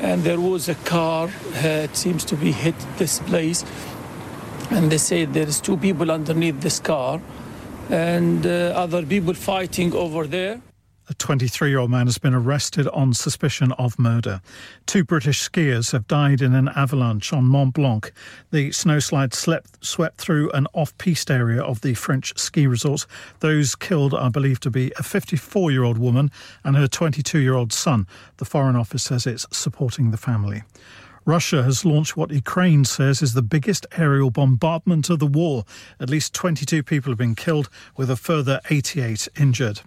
and there was a car. Uh, it seems to be hit this place, and they said there is two people underneath this car, and uh, other people fighting over there. A 23 year old man has been arrested on suspicion of murder. Two British skiers have died in an avalanche on Mont Blanc. The snowslide slept, swept through an off piste area of the French ski resort. Those killed are believed to be a 54 year old woman and her 22 year old son. The Foreign Office says it's supporting the family. Russia has launched what Ukraine says is the biggest aerial bombardment of the war. At least 22 people have been killed, with a further 88 injured.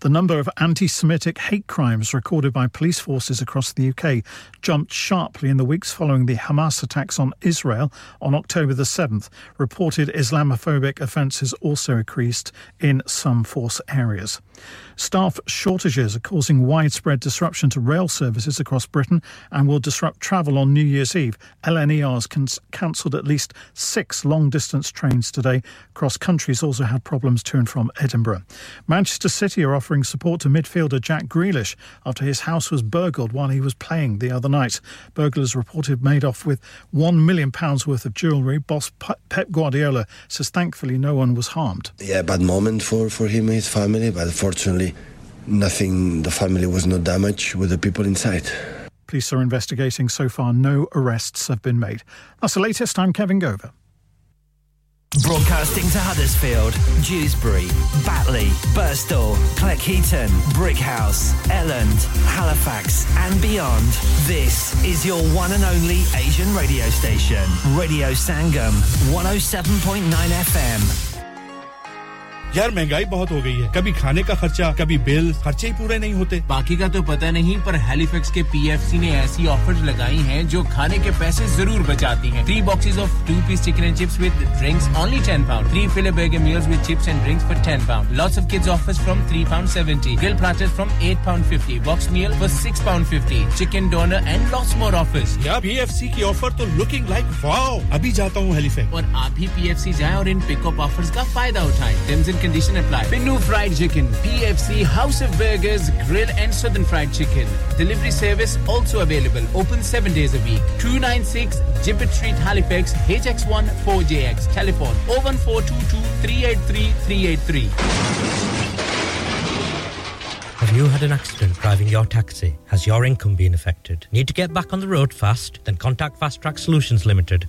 The number of anti Semitic hate crimes recorded by police forces across the UK jumped sharply in the weeks following the Hamas attacks on Israel on October the 7th. Reported Islamophobic offences also increased in some force areas. Staff shortages are causing widespread disruption to rail services across Britain and will disrupt travel on New Year's Eve. LNER's cancelled at least six long distance trains today. Cross countries also had problems to and from Edinburgh. Manchester City are offering support to midfielder Jack Grealish after his house was burgled while he was playing the other night. Burglars reported made off with £1 million worth of jewellery. Boss Pep Guardiola says thankfully no one was harmed. Yeah, bad moment for, for him and his family, but fortunately nothing, the family was not damaged with the people inside. Police are investigating. So far, no arrests have been made. That's the latest. I'm Kevin Gover. Broadcasting to Huddersfield, Dewsbury, Batley, Burstall, Cleckheaton, Brickhouse, Elland, Halifax, and beyond. This is your one and only Asian radio station, Radio Sangam, 107.9 FM. یار مہنگائی بہت ہو گئی ہے۔ کبھی کھانے کا خرچہ کبھی بل خرچے ہی پورے نہیں ہوتے۔ باقی کا تو پتہ نہیں پر ہیلی فیکس کے پی ایف سی نے ایسی آفر لگائی ہیں جو کھانے کے پیسے ضرور بچاتی ہیں۔ Three boxes of two piece chicken and chips with drinks only ten pound three full burger meals with chips and drinks for ten pound lots of kids offers from three pound seventy grill platter from eight pound fifty box meal for six pound fifty chicken doner and lots more offers یار P F C کی offer تو looking like wow ابھی جاتا ہوں ہیلی fax اور آپ بھی P F C جائیں اور ان پک اپ آفرز کا فائدہ اٹھائیں۔ condition apply. Pinu Fried Chicken, PFC, House of Burgers, Grill and Southern Fried Chicken. Delivery service also available. Open 7 days a week. 296 Gibbet Street, Halifax, HX1 4JX. Telephone 01422 383 383. Have you had an accident driving your taxi? Has your income been affected? Need to get back on the road fast? Then contact Fast Track Solutions Limited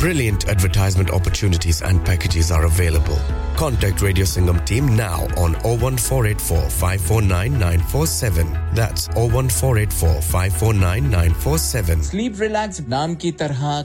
Brilliant advertisement opportunities and packages are available. Contact Radio Singham team now on 01484 549947. That's 01484 549947. Sleep relax naam ki tarha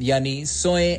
yani soye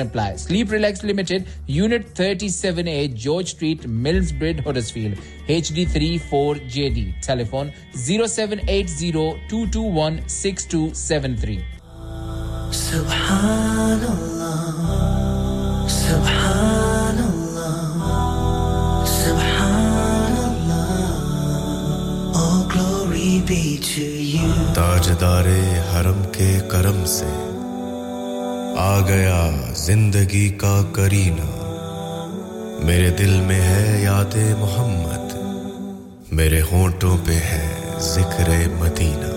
apply. Sleep Relax Limited, Unit 37A, George Street, Millsbridge, Huddersfield, HD34 JD. Telephone 0780-221-6273. Subhanallah, Subhanallah, Subhanallah. All glory be to you. Tajdare Haram ke Karam se. آ گیا زندگی کا کرینا میرے دل میں ہے یاد محمد، میرے ہونٹوں پہ ہے ذکر مدینہ۔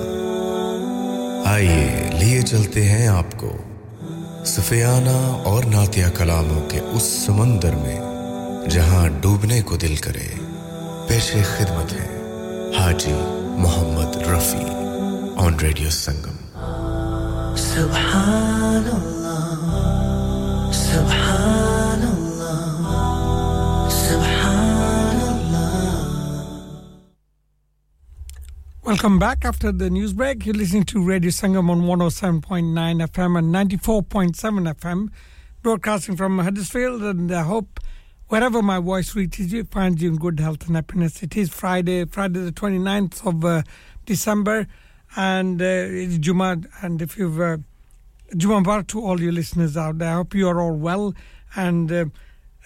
آئیے، لیے چلتے ہیں آپ کو سفیانہ اور ناتیہ کلاموں کے اس سمندر میں، جہاں ڈوبنے کو دل کرے پیش خدمت ہے حاجی محمد رفیع آن ریڈیو سنگم۔ سبحان اللہ۔ Welcome back after the news break. You're listening to Radio Sangam on 107.9 FM and 94.7 FM, broadcasting from Huddersfield. And I hope wherever my voice reaches you, it finds you in good health and happiness. It is Friday, Friday the 29th of uh, December, and uh, it's Juma. And if you've uh, Juma Mubarak to all your listeners out there, I hope you are all well and uh,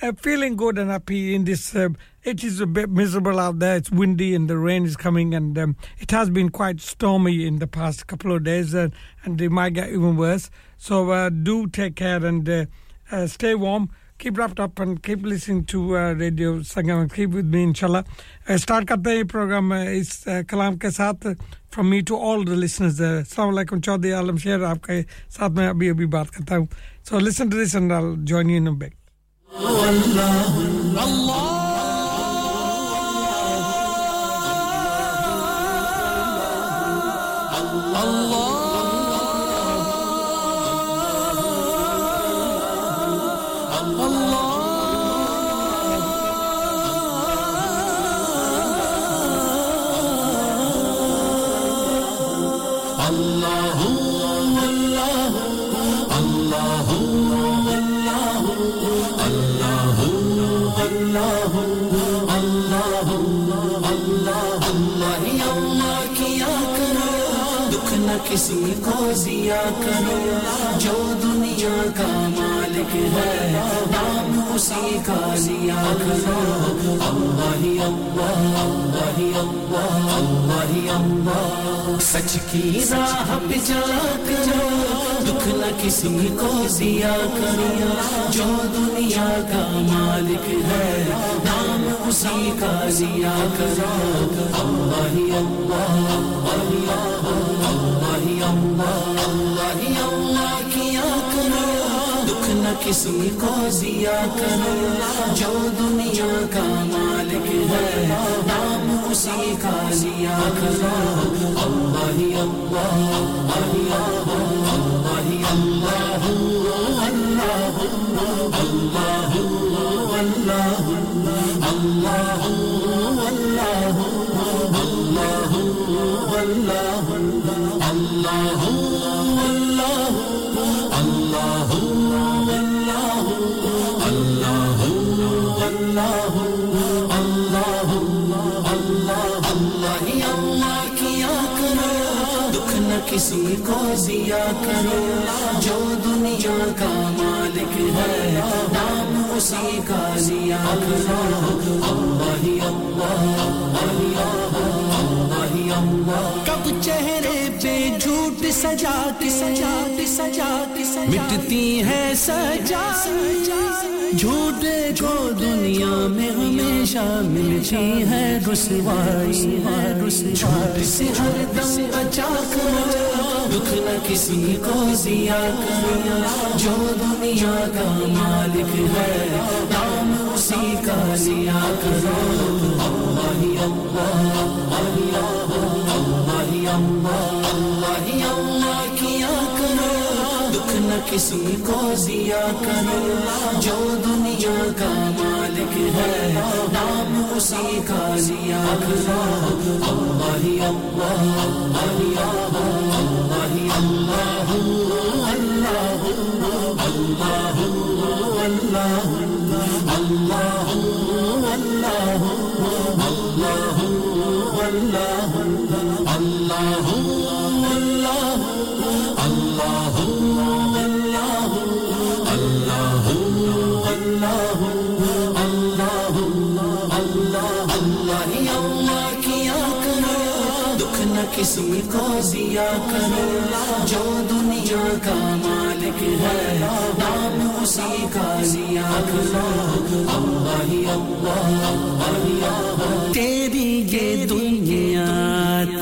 uh, feeling good and happy in this. Uh, it is a bit miserable out there. It's windy and the rain is coming, and um, it has been quite stormy in the past couple of days, uh, and it might get even worse. So uh, do take care and uh, stay warm keep wrapped up and keep listening to uh, Radio Sangam keep with me, inshallah. Uh, start the program. Uh, it's uh, Kalam ke saath from me to all the listeners. Uh, Assalamu alaikum, Chaudhary Alam Sher. Aapke saath mein abhi abhi baat karta hu. So listen to this and I'll join you in a bit. اللہ اللہ اللہ اللہ اللہ کیا کرو دکھ نہ کسی کو زیا کرو جو دنیا کا مالک ہے نام اسی کا لیا کرو اللہ اللہ اللہ اللہ اللہ اللہ۔ سچ کی راہ پہ جا کرو دکھ نہ کسی کو دیا کریا جو دنیا کا مالک ہے نام اسی کا لیا کرو اللہ اللہ اللہ اللہ اللہ اللہ اللہ۔ نہ کسی کو ضیا کرے جو دنیا کا مالک ہے نام اسی کا ضیا کرو اللہ ہی اللہ اللہ اللہ اللہ اللہ اللہ اللہ اللہ اللہ اللہ اللہ اللہ اسی کو ضیا کرو جو دنیا کا مالک ہے نام اسی کا ضیا کرو۔ اللہ اللہ اللہ اللہ اللہ کب چہرے پہ جھوٹ سجا کے سجا کے سجا کے مٹتی ہے سجا سجا۔ جھوٹے کو دنیا میں ہمیشہ ملتی ہے رسوائی ہے رسوائی سے ہر دم بچا کر دکھ نہ کسی کو دیا کر جو دنیا کا مالک ہے نام اسی کا لیا کرو اللہ اللہ اللہ اللہ اللہ اللہ اللہ کیا کرو دکھ نہ کسی کو دیا کرو جو دنیا کا مالک ہے نام اسی کا لیا کرو اللہ اللہ اللہ اللہ اللہ اللہ اللہ اللہ اللہ اللہ اللہ اللہ اللہ کسی کو دیا کرو۔ جو دنیا کا مالک ہے، نام اسی کا لیا کرو۔ اللہ اللہ تیری یہ دنیا،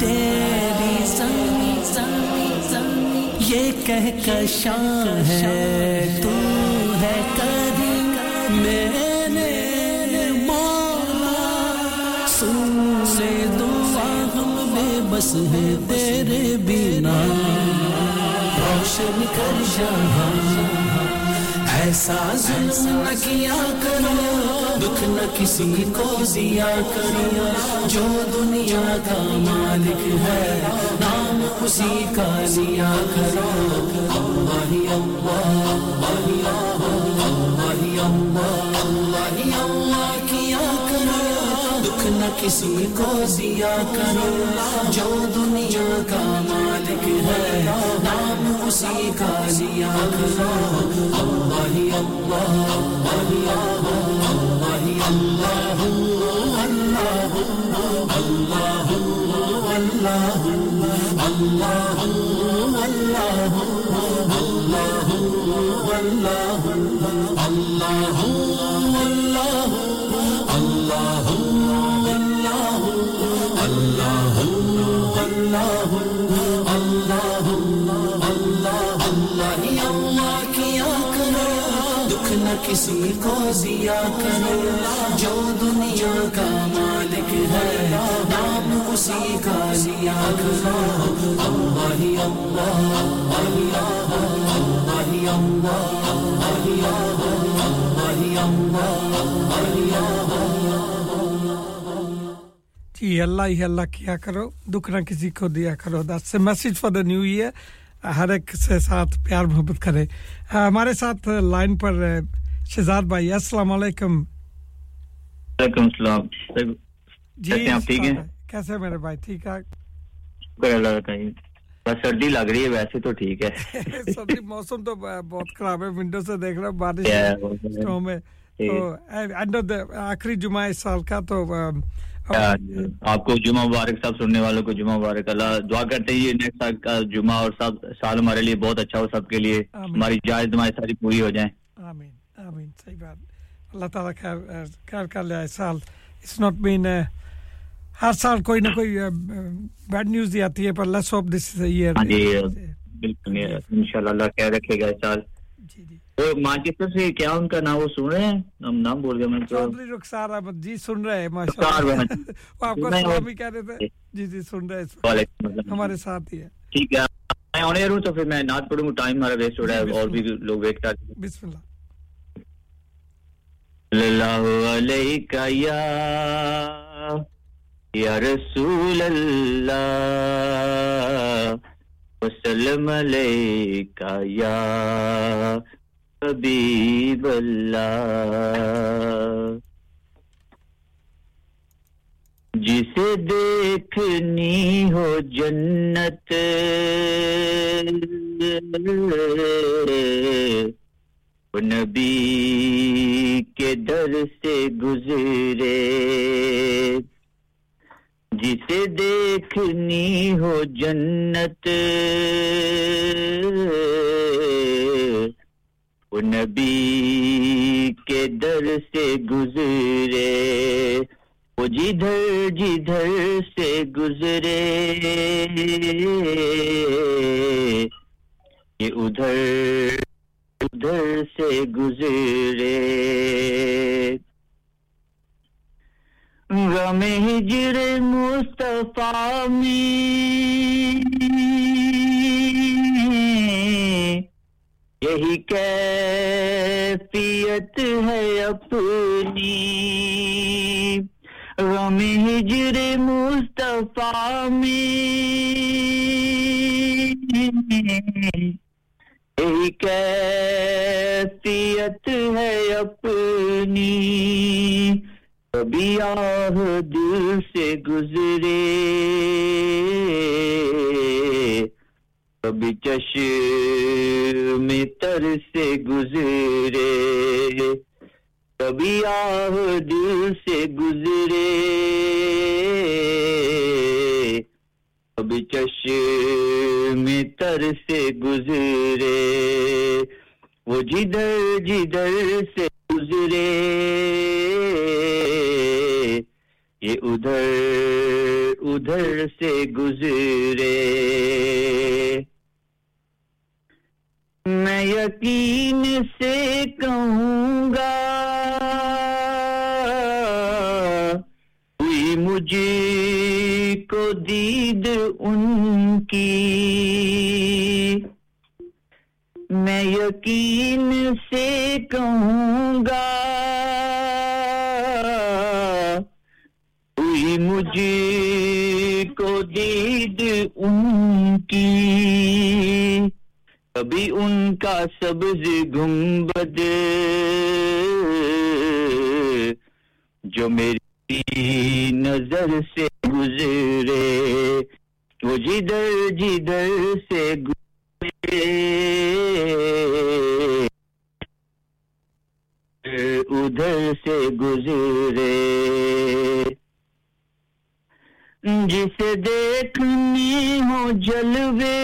تیری زمین زمین زمین یہ کہہ کشاں ہے۔ تو بس ہے تیرے بنا۔ روشن کر جہاں ایسا ظلم نہ کیا کرو۔ دکھ نہ کسی کو دیا کرو۔ جو دنیا کا مالک ہے، نام اسی کا لیا کرو۔ اللہ اللہ اللہ اللہ اللہ۔ نہ کسی کو دیا کرو جو دنیا کا مالک ہے نام اسی کا لیا کرو اللہ اللہ اللہ اللہ اللہ اللہ اللہ اللہ اللہ اللہ اللہ اللہ اللہ اللہ اللہ اللہ اللہ اللہ ہی اللہ کیا کرو دکھ نہ کسی کو ضیا کرو جو دنیا کا مالک ہے نام اسی کا لیا کرو اللہ ہی اللہ اللہ اللہ ہی اللہ اللہ ہی اللہ اللہ اللہ اللہ جی اللہ ہی اللہ کیا کرو دکھ نہ کسی کو دیا کرو this a message for the new year ہر ایک سے ساتھ پیار محبت کرے ہمارے ساتھ لائن پر شہزاد بھائی السلام علیکم وعلیکم السلام جی ٹھیک ہیں کیسے میرے بھائی ٹھیک ہے بس سردی لگ رہی ہے ویسے تو ٹھیک ہے سردی موسم تو بہت خراب ہے ونڈو سے دیکھ رہا ہوں بارش ہے تو آخری جمعہ اس سال کا تو آپ کو جمعہ مبارک صاحب سننے والوں کو جمعہ مبارک اللہ دعا کرتے ہیں یہ نیکسٹ کا جمعہ اور سب سال ہمارے لیے بہت اچھا ہو سب کے لیے۔ ہماری جائز دمائے ساری پوری ہو جائیں۔ آمین آمین صحیح بات۔ اللہ تعالیٰ خیر کر لیا ہے سال۔ اٹس ناٹ مین ہر سال کوئی نہ کوئی بیڈ نیوز دی آتی ہے پر let's hope this is year بالکل انشاءاللہ اللہ خیر رکھے گا سال۔ وہ مانچسٹر سے کیا ان کا نام وہ سن رہے ہیں؟ ہم نام بول گئے میں چودھری رخسار احمد جی سن رہے ہیں ماشاء اللہ۔ جی۔ آپ کو سلامی کہہ رہے تھے جی جی سن رہے ہیں۔ ہمارے ساتھ ہی ہے۔ ٹھیک ہے میں آن ایئر تو پھر میں نعت پڑھوں ٹائم ہمارا ویسٹ ہو رہا ہے جی، اور بھی لوگ ویٹ کر بسم اللہ۔ اللہ علیہ یا یا رسول اللہ وسلم علیہ یا حبیب اللہ جسے دیکھنی ہو جنت۔ نبی کے در سے گزرے۔ جسے دیکھنی ہو جنت۔ وہ نبی کے در سے گزرے، وہ جدھر جدھر سے گزرے۔ یہ ادھر ادھر سے گزرے۔ غم ہجر مصطفیٰ میں یہی کیفیت ہے اپنی۔ غم ہجر مصطفیٰ میں۔ یہی کیفیت ہے اپنی۔ کبھی آہ دل سے گزرے۔ کبھی چشم تر سے گزرے، کبھی آہ دل سے گزرے۔ کبھی چشم تر سے گزرے، وہ جدھر جدھر سے گزرے۔ یہ ادھر ادھر سے گزرے۔ میں یقین سے کہوں گا ہوئی مجھ کو دید ان کی میں یقین سے کہوں گا ہوئی مجھ کو دید ان کی کبھی ان کا سبز گنبد جو میری نظر سے گزرے، وہ جدھر جدھر سے گزرے۔ ادھر سے گزرے۔ جسے دیکھنی ہو جلوے۔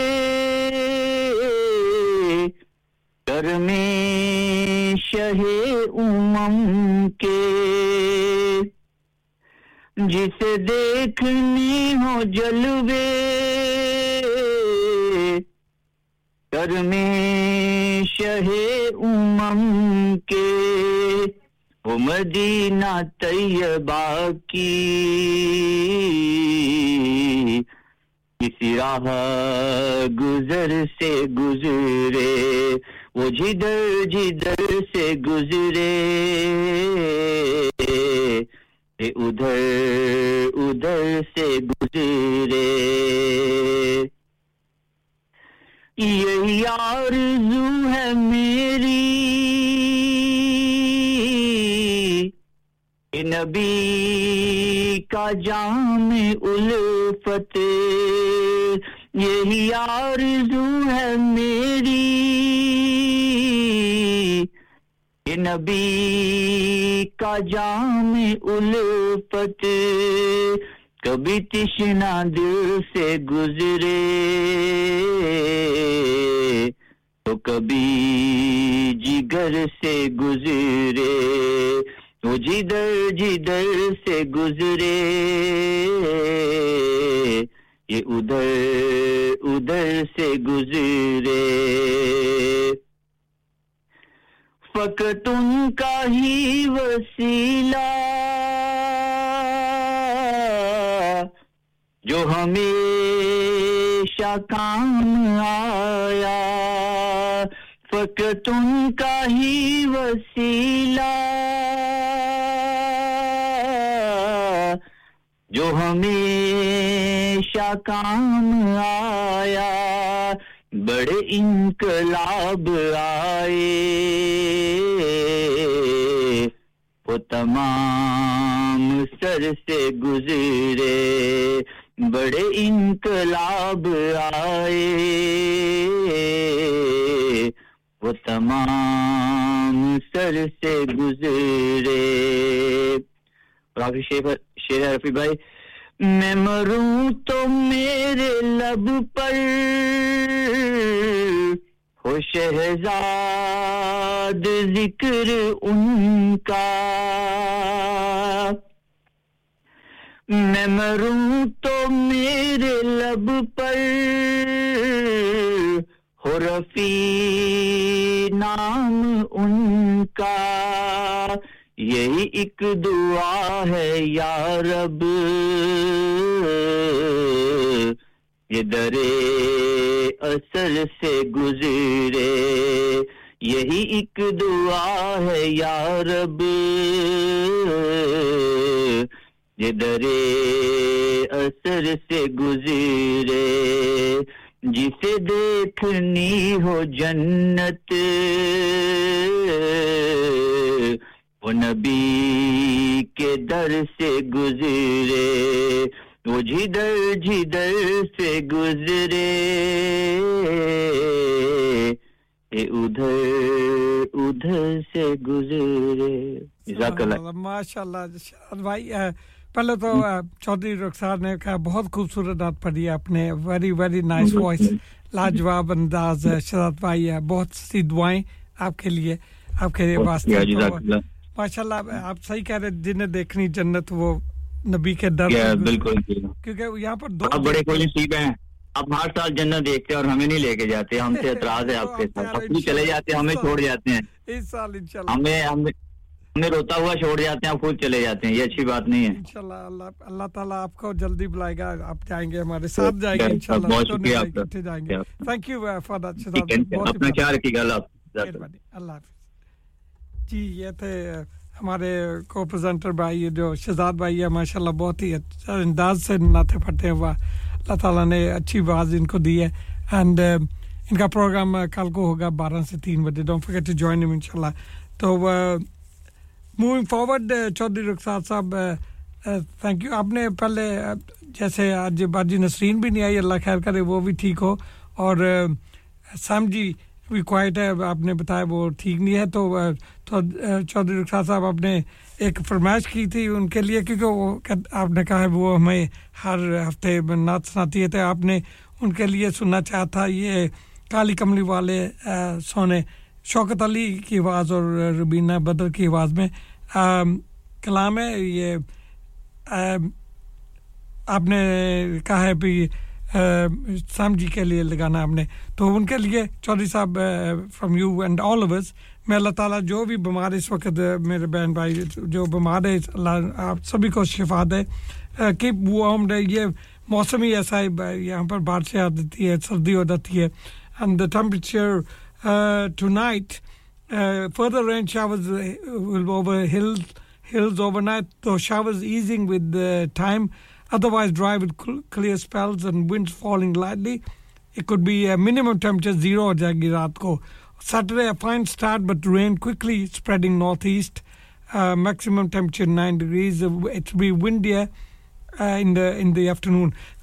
کر میں شہ امم کے۔ جسے دیکھنی ہو جلوے۔ کر میں شہ امم کے۔ وہ مدینہ طیبہ کی۔ کسی راہ گزر سے گزرے۔ وہ جدھر جدھر سے گزرے۔ ادھر ادھر سے گزرے۔ یہی آرزو ہے میری۔ نبی کا جام الفت۔ یہی آرزو ہے میری۔ کہ نبی کا جام الفت، کبھی تشنا دل سے گزرے۔ تو کبھی جگر سے گزرے وہ جدھر جدھر سے گزرے۔ یہ ادھر ادھر سے گزرے۔ فقط ان کا ہی وسیلہ۔ جو ہمیشہ کام آیا۔ فقط ان کا ہی وسیلہ۔ جو ہمیں ہمیشہ کام آیا، بڑے انقلاب آئے۔ وہ تمام سر سے گزرے، بڑے انقلاب آئے۔ وہ تمام سر سے گزرے۔ شیر شیر ہے بھائی میں مروں تو میرے لب پر۔ ہو شہزاد، ذکر ان کا۔ میں مروں تو میرے لب پر۔ ہو رفی نام ان کا۔ یہی ایک دعا ہے یا رب۔ یہ درے اثر سے گزرے۔ یہی ایک دعا ہے یا رب۔ یہ درے اثر سے گزرے۔ جسے دیکھنی ہو جنت۔ وہ نبی کے در سے گزرے وہ جدھر جدھر سے گزرے۔ اے ادھر ادھر سے گزرے۔ اللہ۔ ماشاء اللہ بھائی پہلے تو چودھری رخسار نے کہا بہت خوبصورت نعت پڑھی ہے اپنے ویری ویری نائس وائس لاجواب انداز شہزاد بھائی ہے بہت سی دعائیں آپ کے لیے آپ کے واسطے۔ ماشاء اللہ آپ صحیح کہہ رہے جنہیں دیکھنی جنت وہ نبی کے در بالکل کیونکہ یہاں پر دو بڑے خوش نصیب ہیں۔ آپ ہر سال جنت دیکھتے ہیں اور ہمیں نہیں لے کے جاتے ہم سے اعتراض ہے آپ کے ساتھ۔ اپنی چلے جاتے ہیں ہمیں چھوڑ جاتے ہیں۔ اس سال انشاءاللہ۔ ہمیں ہمیں ہمیں روتا ہوا چھوڑ جاتے ہیں خود چلے جاتے ہیں یہ اچھی بات نہیں ہے۔ انشاءاللہ اللہ اللہ تعالیٰ آپ کو جلدی بلائے گا آپ جائیں گے ہمارے ساتھ جائیں گے انشاءاللہ۔ بہت شکریہ آپ کا۔ جائیں گے۔ تھینک یو فار دیٹ اپنا خیال رکھیے گا اللہ اللہ حافظ۔ جی یہ تھے ہمارے کو پریزنٹر بھائی، جو شہزاد بھائی ہے ماشاء اللہ بہت ہی اچھا انداز سے ناطے پھٹے ہوا اللہ تعالیٰ نے اچھی باز ان کو دی ہے۔ اینڈ uh, ان کا پروگرام کل کو ہوگا بارہ سے تین بجے۔ ڈونٹ فرگیٹ ٹو جوائن ان شاء اللہ تو uh, moving forward uh, Chaudhry Rukhsar Sahib thank you آپ نے پہلے جیسے آج باجی نسرین بھی نہیں آئی، اللہ خیر کرے، وہ بھی ٹھیک ہو۔ اور سیم جی کوائٹ ہے آپ نے بتایا وہ ٹھیک نہیں ہے تو چودھری رخسار صاحب آپ نے ایک فرمائش کی تھی ان کے لیے کیونکہ وہ آپ نے کہا ہے وہ ہمیں ہر ہفتے نعت سناتی ہے تو آپ نے ان کے لیے سننا چاہا تھا یہ کالی کملی والے سونے شوکت علی کی آواز اور ربینہ بدر کی آواز میں کلام ہے یہ آپ نے کہا ہے بھی سام جی کے لیے لگانا ہم نے تو ان کے لیے Chaudhry Sahib from you and all of us میں اللہ تعالیٰ جو بھی بیمار اس وقت میرے بہن بھائی جو بیمار ہے اللہ آپ سبھی کو شفا دے کیپ وارم ڈے یہ موسم ہی ایسا ہے یہاں پر بارشیں آ جاتی ہے سردی ہو جاتی ہے and the temperature tonight uh, further rain showers will over hills hills overnight though showers easing with the time Otherwise, dry with clear spells and winds falling lightly. It could be a minimum temperature zero at Jagirathko. Saturday, a fine start, but rain quickly spreading northeast. Uh, maximum temperature 9 degrees. Uh, it will be windier uh, in the in the afternoon.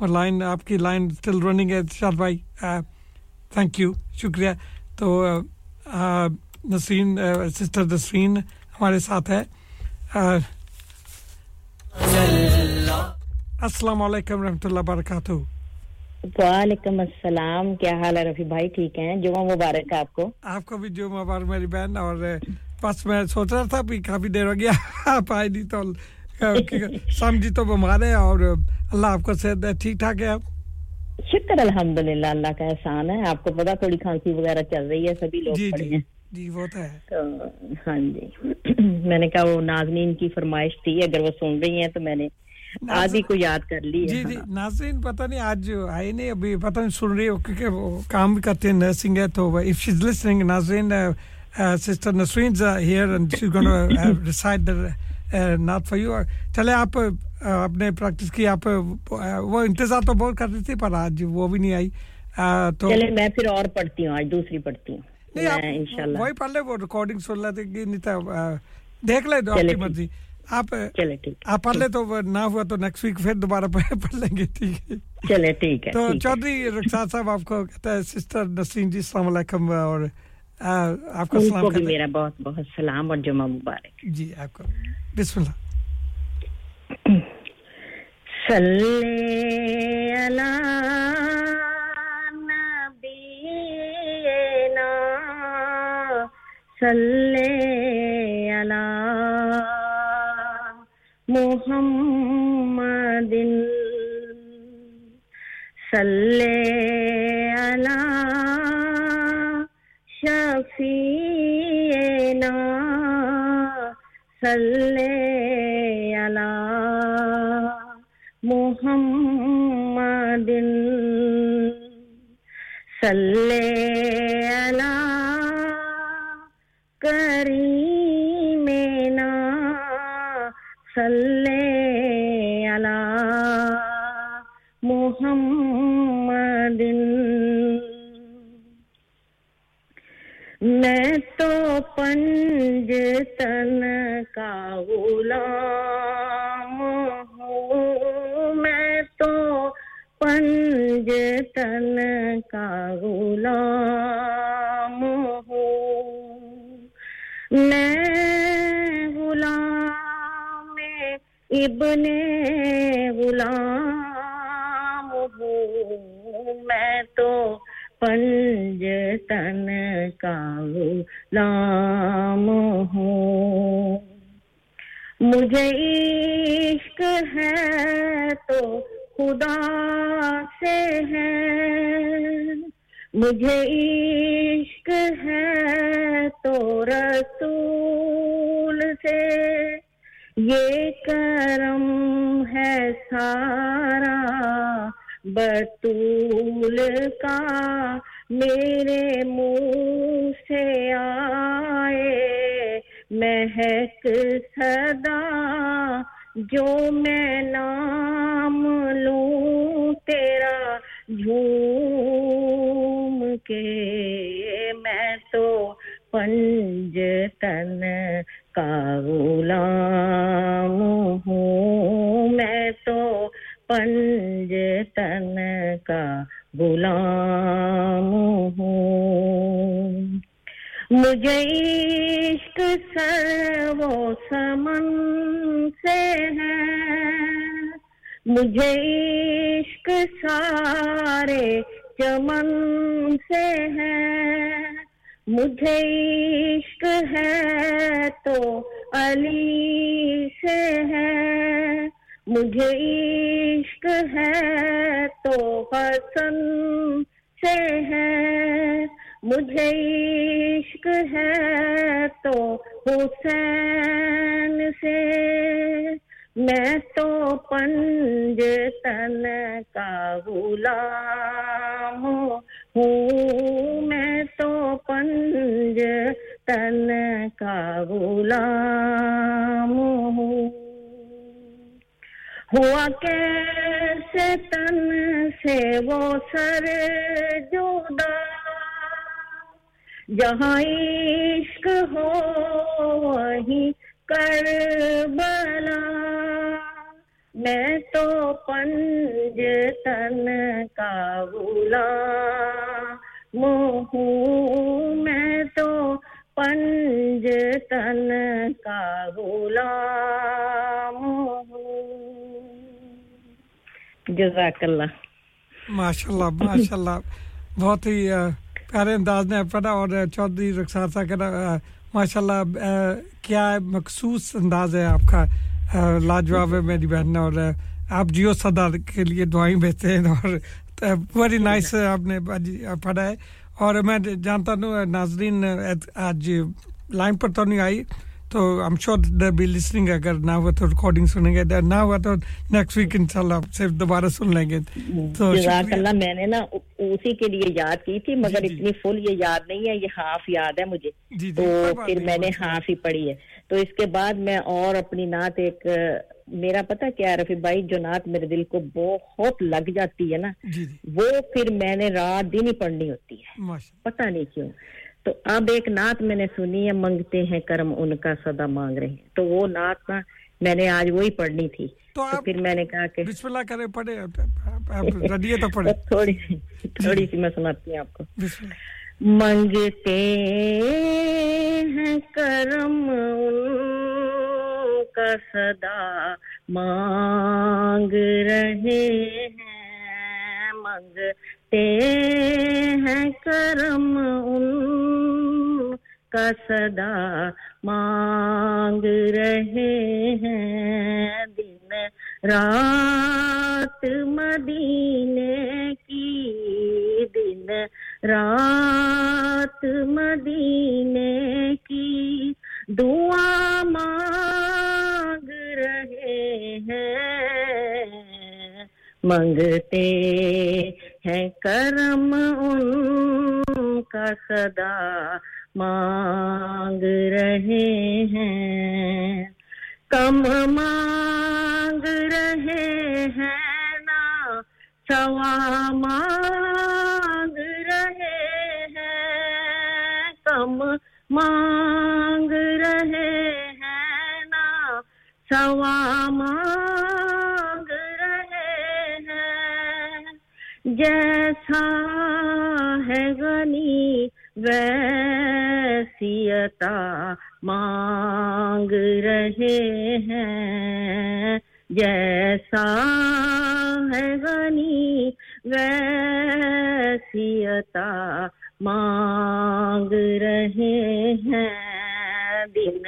اور line آپ کی line still running ہے شاد بھائی. Thank you شکریہ. تو Nasreen sister Nasreen ہمارے ساتھ ہے. السلام علیکم رحمۃ اللہ وبرکاتہ. وعلیکم السلام. کیا حال ہے رفیع بھائی؟ ٹھیک ہیں؟ جمعہ مبارک آپ کو. آپ کو بھی جمعہ مبارک میری بہن. اور بس میں سوچ رہا تھا بھی کافی دیر ہو گیا. آپ آئے نہیں تو سام تو بمارے ہیں اور اللہ آپ کو صحت ہے ٹھیک ٹھاک ہے آپ؟ شکر الحمدللہ اللہ کا احسان ہے۔ آپ کو پتا تھوڑی کھانسی وغیرہ چل رہی ہے سبھی لوگ جی، جی، پڑے ہیں جی وہ تو ہے۔ ہاں جی۔ میں نے کہا وہ ناظرین کی فرمائش تھی اگر وہ سن رہی ہیں تو میں نے آج ہی کو یاد کر لی جی جی ہاں۔ ناظرین پتہ نہیں آج آئی نہیں ابھی پتہ نہیں سن رہی ہو کیونکہ وہ کام بھی کرتے ہیں نرسنگ ہے تو اف شی از لسننگ ناظرین sister Nasreen is here and she is gonna recite not for you چلے آپ آپ نے پریکٹس کی آپ uh, وہ انتظار تو بہت کر رہی تھی پر آج وہ بھی نہیں آئی. Uh, تو چلے میں پھر اور پڑھتی ہوں آج دوسری پڑھتی ہوں. نہیں وہی پڑھ لے وہ ریکارڈنگ سن لیتے کہ نہیں uh, دیکھ لے تو آپ کی مرضی۔ آپ آپ پڑھ لے تو نہ ہوا تو نیکسٹ ویک پھر دوبارہ پڑھ لیں گے ٹھیک ہے۔ چلے ٹھیک ہے تو چودھری رخصاد صاحب آپ کو کہتا ہے سسٹر نسرین جی السلام علیکم اور آپ کو سلام کو بھی میرا بہت بہت سلام اور جمعہ مبارک۔ جی آپ کو۔ بسم اللہ۔ صلی اللہ نبینا۔ صلی اللہ محمد۔ صلی اللہ شفينا صلي على محمد صلي على كريمنا صلي على محمد میں تو پنج تن کا غلام ہوں۔ میں تو پنج تن کا غلام ہوں۔ میں غلام ابن غلام ہوں۔ میں تو پنج تن کا لام ہو۔ مجھے عشق ہے تو خدا سے ہے۔ مجھے عشق ہے تو رسول سے۔ یہ کرم ہے سارا۔ بطول کا میرے منہ سے آئے۔ مہک صدا جو میں نام لوں تیرا جھوم کے۔ میں تو پنج تن کا غلام ہوں۔ میں تو پنج تن کا غلام ہوں مجھے عشق سر وہ سمن سے ہے مجھے عشق سارے چمن سے ہے مجھے عشق ہے تو علی سے ہے مجھے عشق ہے تو حسن سے ہے۔ مجھے عشق ہے تو حسین سے۔ میں تو پنج تن کا غلام ہوں۔ میں تو پنج تن کا غلام ہوں۔ ہوا کیسے تن سے وہ سر جدا؟ جہاں عشق ہو وہیں کربلا۔ میں تو پنج تن کا غلام۔ ہوں میں تو پنج تن کا غلام۔ جزاک اللہ ماشاء اللہ ماشاء اللہ بہت ہی پیارے انداز میں پڑھا اور چودھری رخسار صاحب ماشاء اللہ کیا مخصوص انداز ہے آپ کا؟ لاجواب ہے میری بہن، اور آپ جیو صدا کے لیے دعائیں بھیجتے ہیں، اور ویری نائس آپ نے پڑھا ہے۔ اور میں جانتا ہوں، ناظرین، آج لائن پر تو نہیں آئی تو am sure they be listening اگر نہ ہوا تو ریکارڈنگ سنیں گے۔ نہ ہوا تو نیکسٹ ویک ان شاء انشاءاللہ صرف دوبارہ سن لیں گے۔ تو جزاک اللہ میں نے نا اسی کے لیے یاد کی تھی مگر جی، جی۔ اتنی فل یہ یاد نہیں ہے یہ ہاف یاد ہے مجھے۔ جی، تو پھر میں نے ہاف ہی پڑھی ہے۔ تو اس کے بعد میں اور اپنی نعت ایک میرا پتہ کیا رفیع بھائی جو نعت میرے دل کو بہت لگ جاتی ہے نا وہ پھر میں نے رات دن ہی پڑھنی ہوتی ہے۔ پتہ نہیں کیوں۔ تو اب ایک نعت میں نے سنی ہے منگتے ہیں کرم ان کا صدا مانگ رہے ہیں۔ تو وہ نعت نا میں نے آج وہی پڑھنی تھی۔ تو پھر میں نے کہا کہ بسم اللہ کرے پڑھے ردیے تو پڑھے تھوڑی تھوڑی سی میں سناتی ہوں آپ کو۔ منگتے ہیں کرم ان کا صدا مانگ رہے ہیں منگ ہیں کرم ان کا صدا مانگ رہے ہیں دن رات مدینے کی دن رات مدینے کی دعا مانگ رہے ہیں منگتے ہیں کرم ان کا صدا، مانگ رہے ہیں۔ کم مانگ رہے ہیں نا سوا مانگ رہے ہیں۔ کم مانگ رہے ہیں نا سوا مانگ جیسا ہے غنی ویسی عطا مانگ رہے ہیں۔ جیسا ہے غنی ویسی عطا مانگ رہے ہیں۔ دن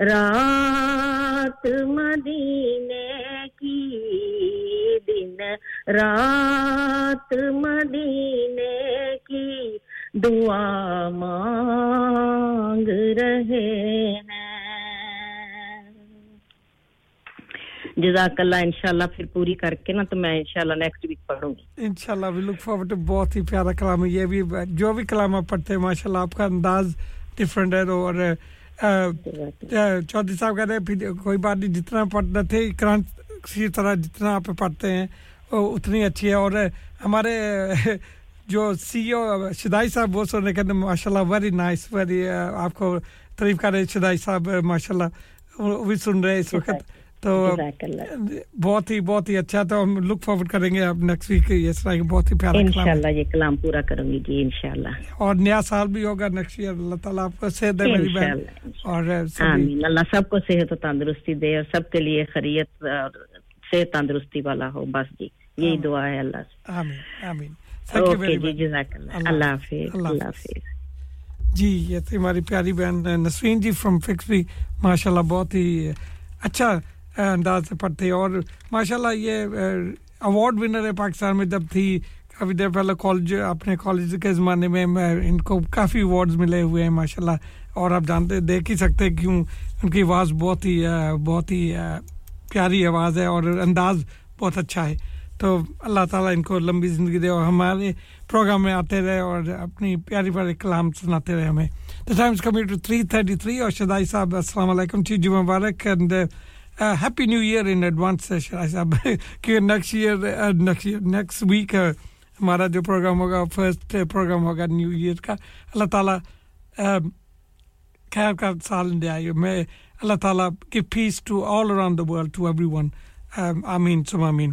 رات مدینے کی دن رات مدینے کی دعا مانگ رہے ہیں جزاک اللہ انشاءاللہ پھر پوری کر کے نا تو میں انشاءاللہ نیکسٹ ویک پڑھوں گی انشاءاللہ وی لک فارورڈ بہت ہی پیارا کلام ہے یہ بھی جو بھی کلام آپ پڑھتے ہیں ماشاءاللہ آپ کا انداز ڈیفرنٹ ہے اور چودھری صاحب کہہ رہے پھر کوئی بات نہیں جتنا پڑھنا تھے قرآن کسی طرح جتنا آپ پڑھتے ہیں اتنی اچھی ہے اور ہمارے جو سی او شدائی صاحب وہ سن رہے کہتے ہیں ماشاء اللہ ویری نائس ویری آپ کو تعریف کر رہے شدائی صاحب ماشاء اللہ وہ بھی سن رہے اس وقت تو جی، بہت ہی بہت ہی اچھا تو ہم لک فارورڈ کریں گے اب نیکسٹ ویک اس طرح بہت ہی پیارا انشاءاللہ یہ کلام پورا کروں گی جی انشاءاللہ۔ اور نیا سال بھی ہوگا نیکسٹ ویئر اللہ تعالیٰ آپ کو صحت دے میری بہن۔ اور اللہ سب کو صحت و تندرستی دے اور سب کے لیے خیریت اور صحت تندرستی والا ہو۔ بس جی یہی دعا ہے اللہ سے۔ آمین آمین۔ جی یہ تھی ہماری پیاری بہن نسرین جی فرام فکس فکسری ماشاءاللہ بہت ہی اچھا انداز سے پڑھتے اور ماشاء اللہ یہ ایوارڈ ونر ہے پاکستان میں، جب تھی، کافی دیر پہلے کالج اپنے کالج کے زمانے میں ان کو کافی اوارڈز ملے ہوئے ہیں ماشاء اللہ اور آپ جانتے، دیکھ ہی سکتے کیوں ان کی آواز بہت ہی بہت ہی پیاری آواز ہے اور انداز بہت اچھا ہے۔ تو اللہ تعالیٰ ان کو لمبی زندگی دے اور ہمارے پروگرام میں آتے رہے اور اپنی پیاری پیاری کلام سناتے رہے ہمیں۔ The Times کمیٹر three thirty three اور شدائی صاحب، السلام علیکم جی مبارک and happy new year in advance Sahib کہ next year next year next week ہمارا جو پروگرام ہوگا فرسٹ پروگرام ہوگا نیو ایئر کا اللہ تعالیٰ خیر کا سال دے آئیے میں اللہ تعالیٰ کی peace to all around the world to everyone آمین سم آمین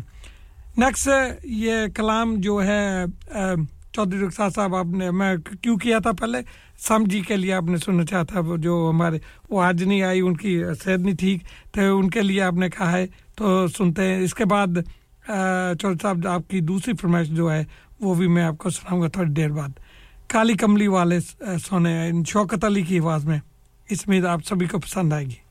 نیکسٹ یہ کلام جو ہے چودھری رخسار صاحب، آپ نے میں کیوں کیا تھا؟ پہلے سم جی کے لیے آپ نے سننا چاہا تھا جو ہمارے، وہ آج نہیں آئی، ان کی صحت نہیں ٹھیک، تو ان کے لیے آپ نے کہا ہے۔ تو سنتے ہیں، اس کے بعد چودھری صاحب، آپ کی دوسری فرمائش جو ہے، وہ بھی میں آپ کو سناؤں گا تھوڑی دیر بعد۔ کالی کملی والے سونے، ان شوکت علی کی آواز میں۔ اس میں آپ سبھی کو پسند آئے گی۔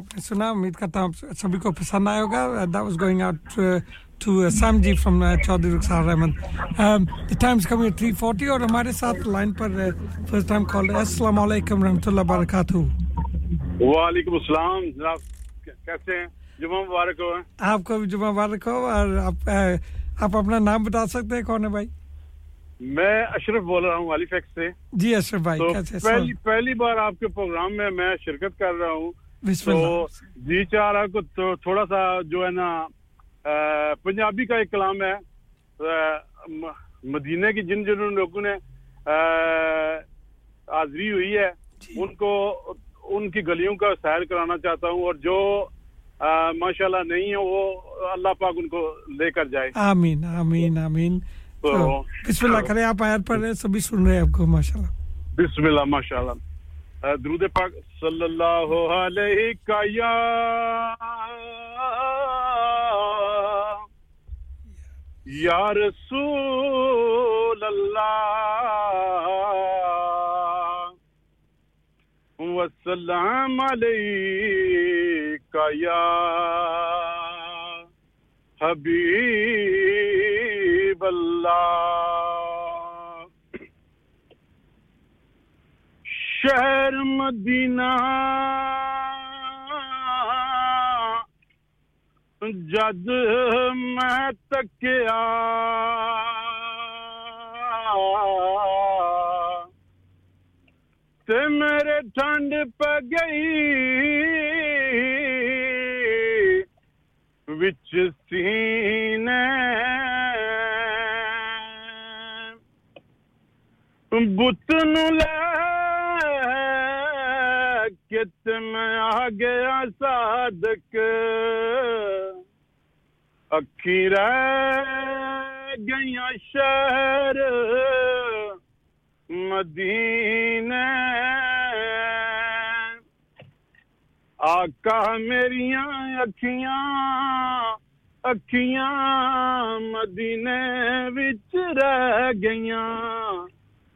آپ نے سنا امید کرتا ہوں سبھی کو پسند آئے ہوگا that was going out to Saim ji from Chaudhry Rukhsar Ahmed times come three forty اور ہمارے ساتھ لائن پر فرسٹ ٹائم کال السلام علیکم و رحمۃ اللہ وبرکاتہ وعلیکم السلام جناب کیسے ہیں جمعہ مبارک ہو آپ کو بھی جمعہ مبارک ہو اور آپ اپنا نام بتا سکتے ہیں کون ہے بھائی میں اشرف بول رہا ہوں علی فیکس سے جی اشرف بھائی پہلی بار آپ کے پروگرام میں میں شرکت کر رہا ہوں جی چاہ رہا کو تھوڑا سا جو ہے نا پنجابی کا ایک کلام ہے مدینہ کی جن جن لوگوں نے حاضری ہوئی ہے ان کو ان کی گلیوں کا سیر کرانا چاہتا ہوں اور جو ماشاء اللہ نہیں ہے وہ اللہ پاک ان کو لے کر جائے آمین آمین آمین بسم اللہ کریں آپ آیات پڑھ رہے ہیں سبھی سن رہے ہیں آپ کو ماشاء اللہ بسم اللہ ماشاء اللہ درود پاک صلی اللہ علیہ کا یا یا رسول اللہ وسلام علیہ کا یا حبیب اللہ شہر مدینہ۔ جد میں تکیا تے میرے ٹھنڈ پہ گئی۔ وچ سینے۔ بت نو لے۔ کت میں آ گیا صادق۔ اکھی رہ گیا شہر۔ مدینے۔ آقا میریاں اکھیاں اکھیاں مدینے وچ رہ گیاں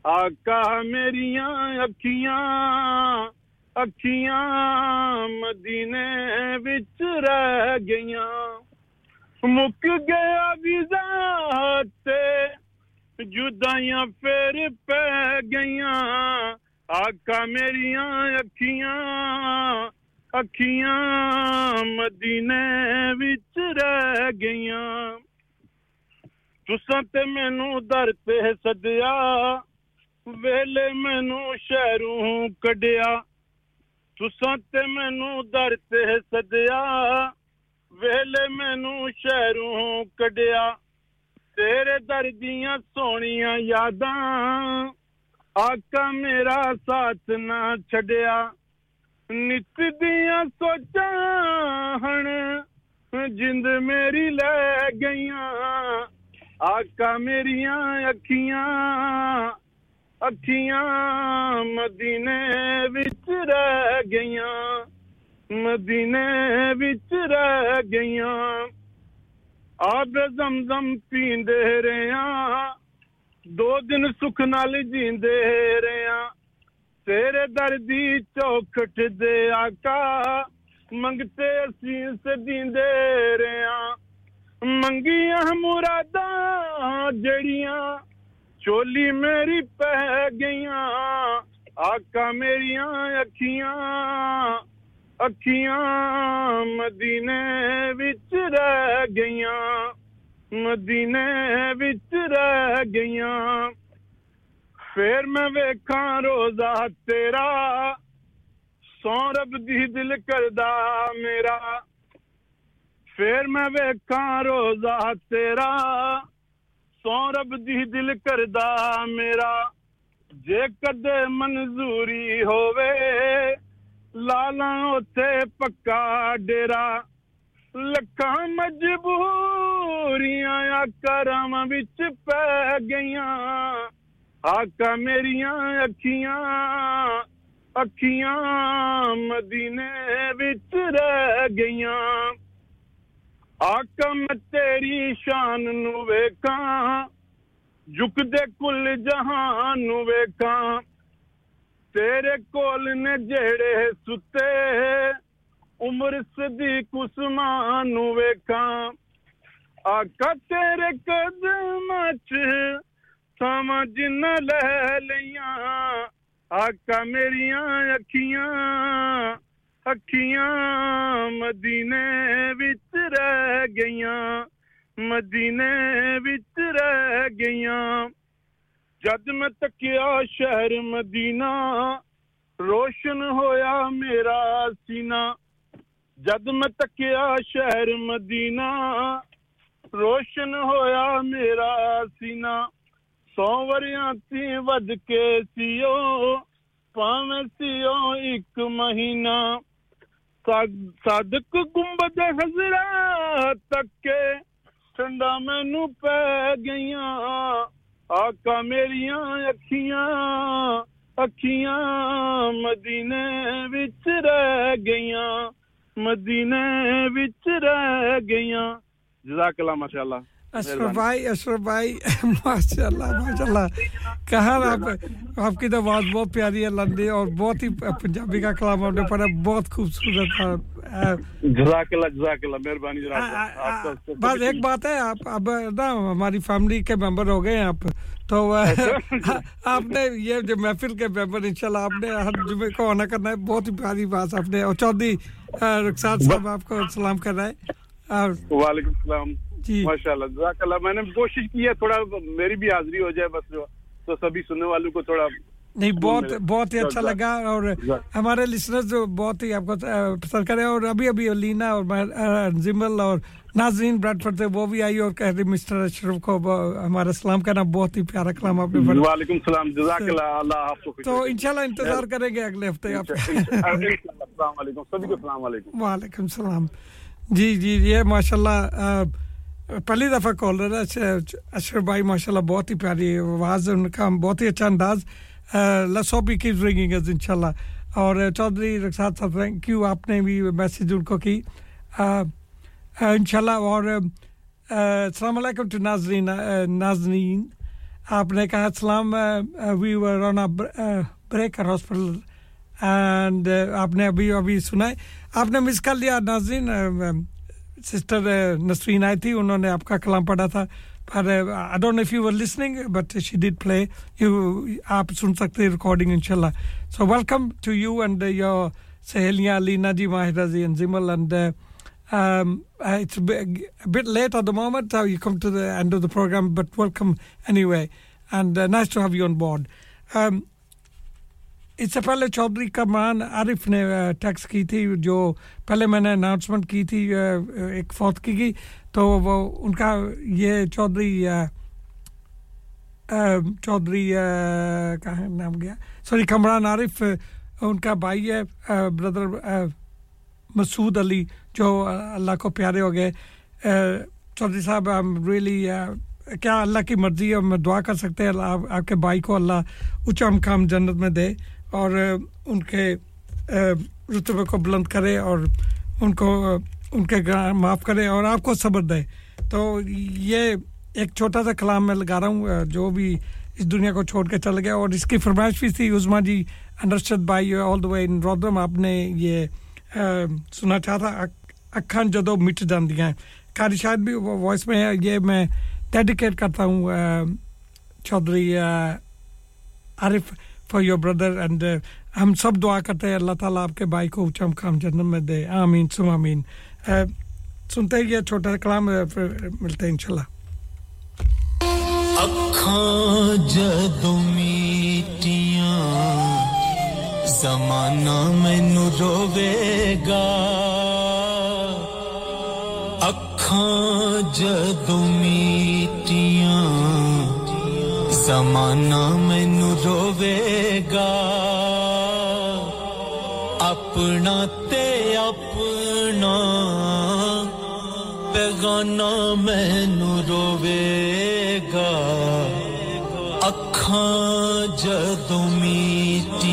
آقا میریاں اکھیاں اکھیاں مدینے وچ رہ گئیاں مک گیا ویزا تے جدائیاں پھر پہ گئیاں آقا میریاں اکھیاں اکھیاں مدینے وچ رہ گئیاں تساں تے مینوں در تے سدیا ویلے مینوں شہروں کڈیا ਤੁਸਾਂ ਤੇ ਮੈਨੂੰ ਦਰ ਤੇ ਸੱਦਿਆ ਵੇਲੇ ਮੈਨੂੰ ਸ਼ਹਿਰੋਂ ਕੱਢਿਆ। ਤੇਰੇ ਦਰ ਦੀਆਂ ਸੋਹਣੀਆਂ ਯਾਦਾਂ, ਆਕਾ ਮੇਰਾ ਸਾਥ ਨਾ ਛੱਡਿਆ। ਨਿਤ ਦੀਆਂ ਸੋਚਾਂ ਹਣ ਜਿੰਦ ਮੇਰੀ ਲੈ ਗਈਆਂ। ਆਕਾ ਮੇਰੀਆਂ ਅੱਖੀਆਂ ਅੱਖੀਆਂ ਮਦੀਨੇ ਵਿੱਚ ਰਹਿ ਗਈਆਂ, ਮਦੀਨੇ ਵਿੱਚ ਰਹਿ ਗਈਆਂ। ਆਬ ਜ਼ਮਜ਼ਮ ਪੀਂਦੇ ਰਿਆਂ, ਦੋ ਦਿਨ ਸੁਖ ਨਾਲ ਜੀਂਦੇ ਰਿਆਂ। ਤੇਰੇ ਦਰ ਦੀ ਚੌਖਟ ਦੇ ਆਕਾ, ਮੰਗਤੇ ਅਸੀਂ ਸਦੀਂਦੇ ਰਿਆਂ। ਮੰਗੀਆਂ ਮੁਰਾਦਾਂ ਜਿਹੜੀਆਂ چولی میری پہ گئیاں، آقا میری اکھیاں اکھیاں مدینے وچ رہ گئیاں، مدینے وچ رہ گئیاں۔ پھر میں ویکھاں روزہ تیرا سورب دی دل کردا میرا۔ پھر میں ویکھاں روزہ تیرا سورب دی دل کردا میرا۔ جے کدے منظوری ہووے لالا اوتھے پکا ڈیرا۔ لکھاں مجبوریاں یا کرم وچ پہ گئیاں۔ آقا میریاں اکھیاں اکھیاں مدینے وچ رہ گئیاں۔ ਰਹਿ ਗਈਆਂ ਆਕਾ ਮੈਂ ਤੇਰੀ ਸ਼ਾਨ ਨੂੰ ਵੇਖਾਂ ਝੁਕਦੇ ਕੁੱਲ ਜਹਾਨ ਨੂੰ ਵੇਖਾਂ। ਤੇਰੇ ਕੋਲ ਨੇ ਜਿਹੜੇ ਸੁੱਤੇ, ਉਮਰ ਸਦੀਕ ਉਸਮਾਨ ਨੂੰ ਵੇਖਾਂ। ਆਕਾ ਤੇਰੇ ਕਦਮਾਂ 'ਚ ਸਮਝ ਨ ਲੈ ਲਈਆਂ, ਆਕਾ ਮੇਰੀਆਂ ਅੱਖੀਆਂ। ਅੱਖੀਆਂ ਮਦੀਨੇ ਵਿੱਚ ਰਹਿ ਗਈਆਂ, ਮਦੀਨੇ ਵਿੱਚ ਰਹਿ ਗਈਆਂ। ਜਦ ਮੈਂ ਤੱਕਿਆ ਸ਼ਹਿਰ ਮਦੀਨਾ, ਰੋਸ਼ਨ ਹੋਇਆ ਮੇਰਾ ਸੀਨਾ। ਜਦ ਮੈਂ ਤੱਕਿਆ ਸ਼ਹਿਰ ਮਦੀਨਾ, ਰੋਸ਼ਨ ਹੋਇਆ ਮੇਰਾ ਸੀਨਾ। ਸੌ ਵਰਿਆਂ ਤੀ ਵੱਧ ਕੇ ਸੀਓ, ਭਾਵੇਂ ਸੀਓ ਇੱਕ ਮਹੀਨਾ। صادق گنبد حضرات تک کے ٹھنڈا مینو پہ گئیاں۔ آقا میریاں اکھیاں اکھیاں مدینے وچ رہ گئیاں۔ مدینے وچ رہ گئیاں۔ جزاک اللہ، ماشاءاللہ۔ اشرف بھائی اشرف بھائی ماشاء اللہ ماشاء اللہ کہاں آپ؟ آپ کی تو آواز بہت پیاری ہے لندی اور بہت ہی پنجابی کا کلام آپ نے پڑھا بہت خوبصورت تھا۔ بس ایک بات ہے آپ اب نا ہماری فیملی کے ممبر ہو گئے ہیں آپ تو آپ نے یہ جو محفل کے ممبر انشاءاللہ آپ نے ہر جمعے کو ہونا کرنا ہے بہت ہی پیاری بات آپ نے اور چودھری رخسار صاحب آپ کو سلام کر رہا ہے وعلیکم السلام۔ جی۔ ماشاء اللہ جزاک اللہ میں نے کوشش کی ہے تھوڑا میری بھی حاضری ہو جائے بس تو سبھی سننے والوں کو تھوڑا نہیں بہت بہت ہی اچھا لگا اور ہمارے لسنرز جو بہت ہی آپ کو پسند کرے اور ابھی ابھی لینا اور زمبل اور ناظرین براڈ پر تھے وہ بھی آئی اور کہہ رہی مسٹر اشرف کو ہمارا سلام کرنا بہت ہی پیارا کلام آپ نے وعلیکم السلام جزاک اللہ اللہ آپ کو تو انشاءاللہ انتظار کریں گے اگلے ہفتے آپ۔ السلام علیکم سبھی کو السلام علیکم۔ وعلیکم السلام۔ جی جی یہ ماشاءاللہ پہلی دفعہ کال رہا اشرف اچھا، اچھا بھائی ماشاء اللہ بہت ہی پیاری آواز ان کا بہت ہی اچھا انداز۔ لیٹس ہوپ ہی کیپس ان شاء اللہ اور چودھری رخصاد صاحب تھینک یو آپ نے بھی میسج ان کو کی۔ ان شاء اللہ اور السلام علیکم ٹو ناظرین ناظرین۔ آپ نے کہا، السلام we were on breaker hospital and آپ نے ابھی ابھی سنا ہے۔ آپ نے مس کر لیا، ناظرین sister uh, Nasreen Aiti, unhone aapka kalam padha tha. But uh, I don't know if you were listening, but she did play. You, aap sun sakte recording, inshallah. So welcome to you and uh, your Sahelia Ali, Naji Mahiraji and Zimal. And um, it's a bit, late at the moment. You come to the end of the program, but welcome anyway. And nice to have you on board. Um, اس سے پہلے چودھری کمران عارف نے tax کی تھی، جو پہلے میں نے announcement کی تھی ایک فوت کی گئی، تو وہ ان کا یہ چودھری چودھری کا نام گیا، سوری کمران عارف، ان کا بھائی ہے بردر مسعود علی، جو اللہ کو پیارے ہو گئے چودھری صاحب ریئلی کیا اللہ کی مرضی ہے میں دعا کر سکتے ہیں آپ کے بھائی کو اللہ اونچا مقام جنت میں دے اور ان کے رتبے کو بلند کرے اور ان کو ان کے معاف کرے اور آپ کو صبر دے۔ تو یہ ایک چھوٹا سا کلام میں لگا رہا ہوں جو بھی اس دنیا کو چھوڑ کے چل گیا۔ اور اس کی فرمائش بھی تھی عظما جی انڈرسٹ بائی آل دا وے ان رودم آپ نے یہ سنا چاہا تھا اکھان جدو مٹ جاندیاں کاری شاید بھی وائس میں ہے، یہ میں ڈیڈیکیٹ کرتا ہوں Chaudhry Arif for your brother and ہم سب دعا کرتے ہیں اللہ تعالیٰ آپ کے بھائی کو اونچا مقام جنم میں دے۔ آمین سم آمین۔ سنتے ہیں یہ چھوٹا کلام ملتے ہیں انشاءاللہ۔ ਅੱਖਾਂ ਜਦੋਂ ਮੀਟੀਆਂ ਜ਼ਮਾਨਾ ਮੈਨੂੰ ਰੋਵੇਗਾ ਅੱਖਾਂ ਜਦੋਂ ਮੀਟੀਆਂ ਜ਼ਮਾਨਾ ਮੈਨੂੰ ਰੋਵੇਗਾ। ਆਪਣਾ ਤੇ ਆਪਣਾ ਬੇਗਾਨਾ ਮੈਨੂੰ ਰੋਵੇਗਾ। ਅੱਖਾਂ ਜਦੋਂ ਮੀਚ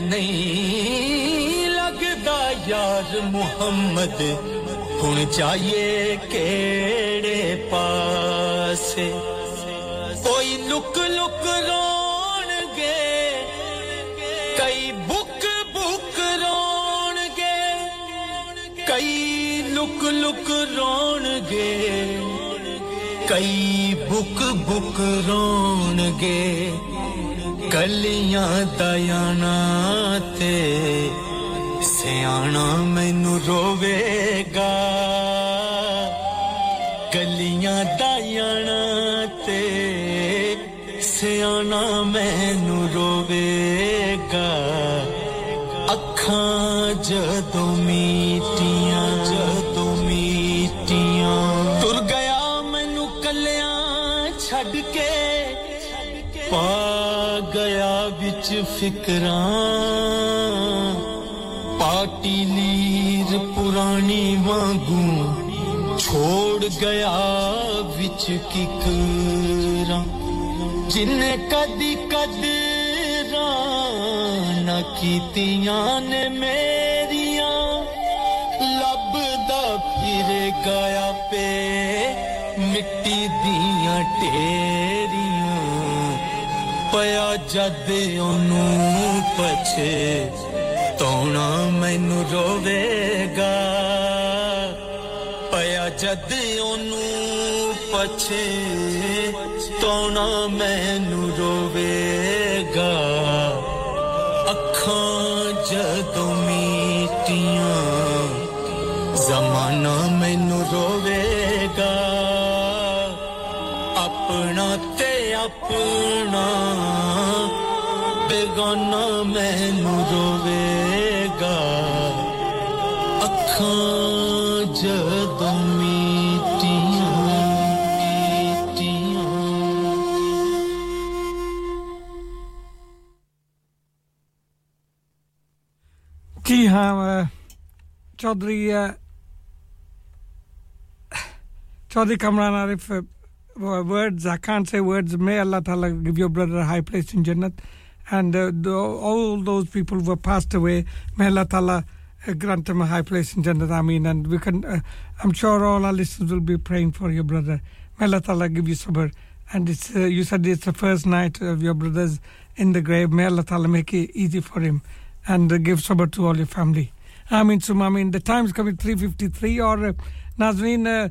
نہیں لگتا یار محمد۔ ہوں چاہیے کیڑے پاس کوئی لک لک رون گے۔ کئی بک بک رون گے۔ کئی لک لک رون گے۔ کئی بک بک رون گے۔ ਗਲੀਆਂ ਦਇਆਣਾ ਤੇ ਸਿਆਣਾ ਮੈਨੂੰ ਰੋਵੇਗਾ। ਗਲੀਆਂ ਦਇਆਣਾ ਤੇ ਸਿਆਣਾ ਮੈਨੂੰ ਰੋਵੇਗਾ। ਅੱਖਾਂ ਜਦੋਂ ਮੀਟੀਆਂ ਫਿਕਰਾਂ, ਪਾਟੀ ਲੀਰ ਪੁਰਾਣੀ ਵਾਂਗੂ ਛੋੜ ਗਿਆ ਵਿੱਚ ਕਿਕਰਾਂ। ਜਿਨੇ ਕਦੀ ਕਦਰਾਂ ਨਾ ਕੀਤੀਆਂ ਨੇ ਮੇਰੀਆਂ ਲੱਭਦਾ ਫਿਰ ਗਿਆ ਪੇ ਮਿੱਟੀ ਦੀਆਂ ਢੇਰੀਆਂ। ਪਿਆ ਜਦ ਉਹਨੂੰ ਪਛੇ ਤੋਣਾ ਮੈਨੂੰ ਰੋਵੇਗਾ? ਪਿਆ ਜਦ ਉਹਨੂੰ ਪਛੇ ਤੋਣਾ ਮੈਨੂੰ ਰੋਵੇਗਾ? ਅੱਖਾਂ ਜਦੋਂ ਮੀਟੀਆਂ, ਜ਼ਮਾਨਾ ਮੈਨੂੰ ਰੋਵੇਗਾ। ਆਪਣਾ اپنا بیگانا میں روے گا اکھاں جی ہاں چودھری چودھری کمران عارف words I can't say words may Allah Ta'ala give your brother a high place in Jannat. And uh, the, all those people who have passed away may Allah Ta'ala uh, grant them a high place in Jannat Ameen and we can uh, I'm sure all our listeners will be praying for your brother. May Allah Ta'ala give you sabr. And it's uh, you said it's the first night of your brother's in the grave. May Allah Ta'ala make it easy for him and uh, give sabr to all your family. I mean, so I mean, the time's coming 3:53 or uh, Nazreen.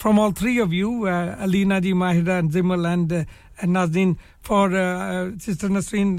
from all three of you Alina ji Mahira and Jimal and Nazneen for sister Nasreen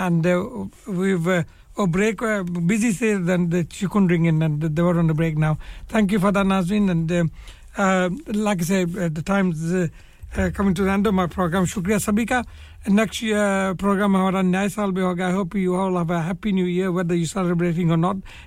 and we Oh, break, uh, busy say than the chicken ringing, and they were on the break now. Thank you for that, Nazrin. And uh, uh, like I said, the time's uh, coming to the end of my program. Shukriya Sabika. Next year, program hamara naya saal bhi hoga. I hope you all have a happy new year, whether you're celebrating or not.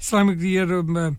Islamic year um,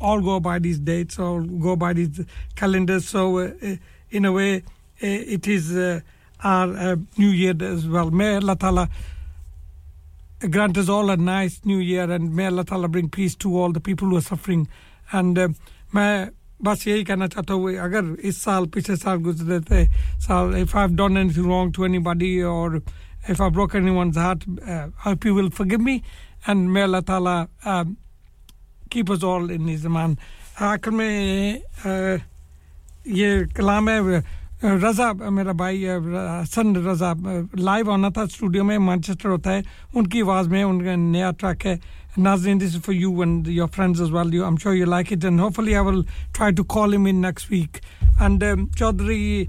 all go by these dates or go by these calendars. So uh, in a way, it is our new year as well. May Allah grant us all a nice new year and may Allah bring peace to all the people who are suffering. And may بس یہی کہنا چاہتا ہوں، اگر اس سال، پچھلے سال گزرتے سال if I done and wrong to anybody اور if I broke anyone heart I pray will forgive me and میں اللہ تعالیٰ کیپ از آل ان زمان آخر میں uh, یہ کلام ہے، رضا، میرا بھائی، حسن رضا لائیو آنا تھا اسٹوڈیو میں مانچسٹر ہوتا ہے، ان کی آواز میں، ان کا نیا ٹریک ہے۔ Nazreen, this is for you and your friends as well. You, I'm sure you like it, and hopefully, I will try to call him in next week. And um, Chaudhry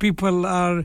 people are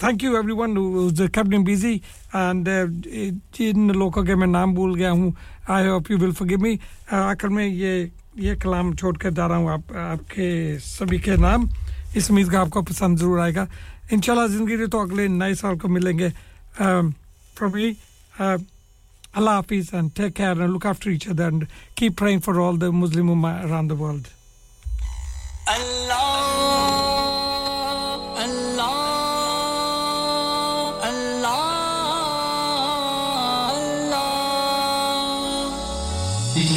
thank you everyone who's kept busy and ان لوگوں کے میں نام بھول گیا ہوں I hope you will forgive me آخر میں یہ یہ کلام چھوڑ کر جا رہا ہوں آپ آپ کے سبھی کے نام اس امید کا آپ کو پسند ضرور آئے گا ان شاء اللہ زندگی رہے تو اگلے نئے سال کو ملیں گے فرمی اللہ حافظ and take care and look after each other and keep praying for all the Muslim around the world اللہ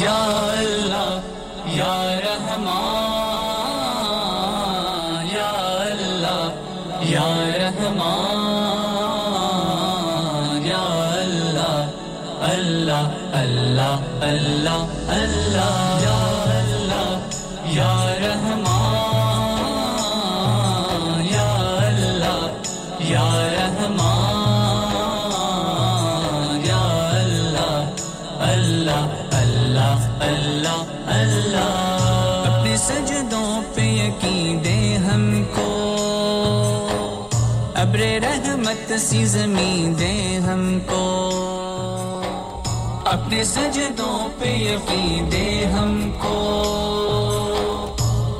یا اللہ، یا رحمان، یا اللہ، یا رحمان، یا اللہ اللہ اللہ اللہ اللہ اللہ رحمت سی زمین دے ہم کو۔ اپنے سجدوں پہ یقین دے ہم کو۔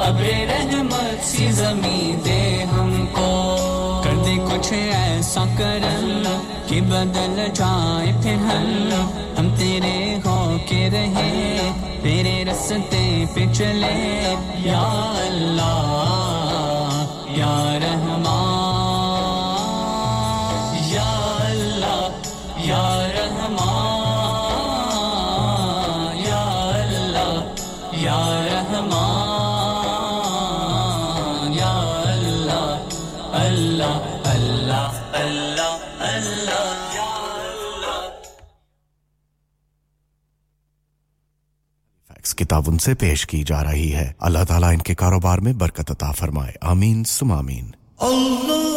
ابر رحمت سی زمین دے ہم کو۔ کر دے کچھ ایسا کرم کہ بدل جائے پھر ہم ہم تیرے ہو کے رہے، تیرے رستے پہ چلے۔ یا اللہ۔ تعاون سے پیش کی جا رہی ہے۔ اللہ تعالیٰ ان کے کاروبار میں برکت عطا فرمائے۔ آمین سم آمین۔ اللہ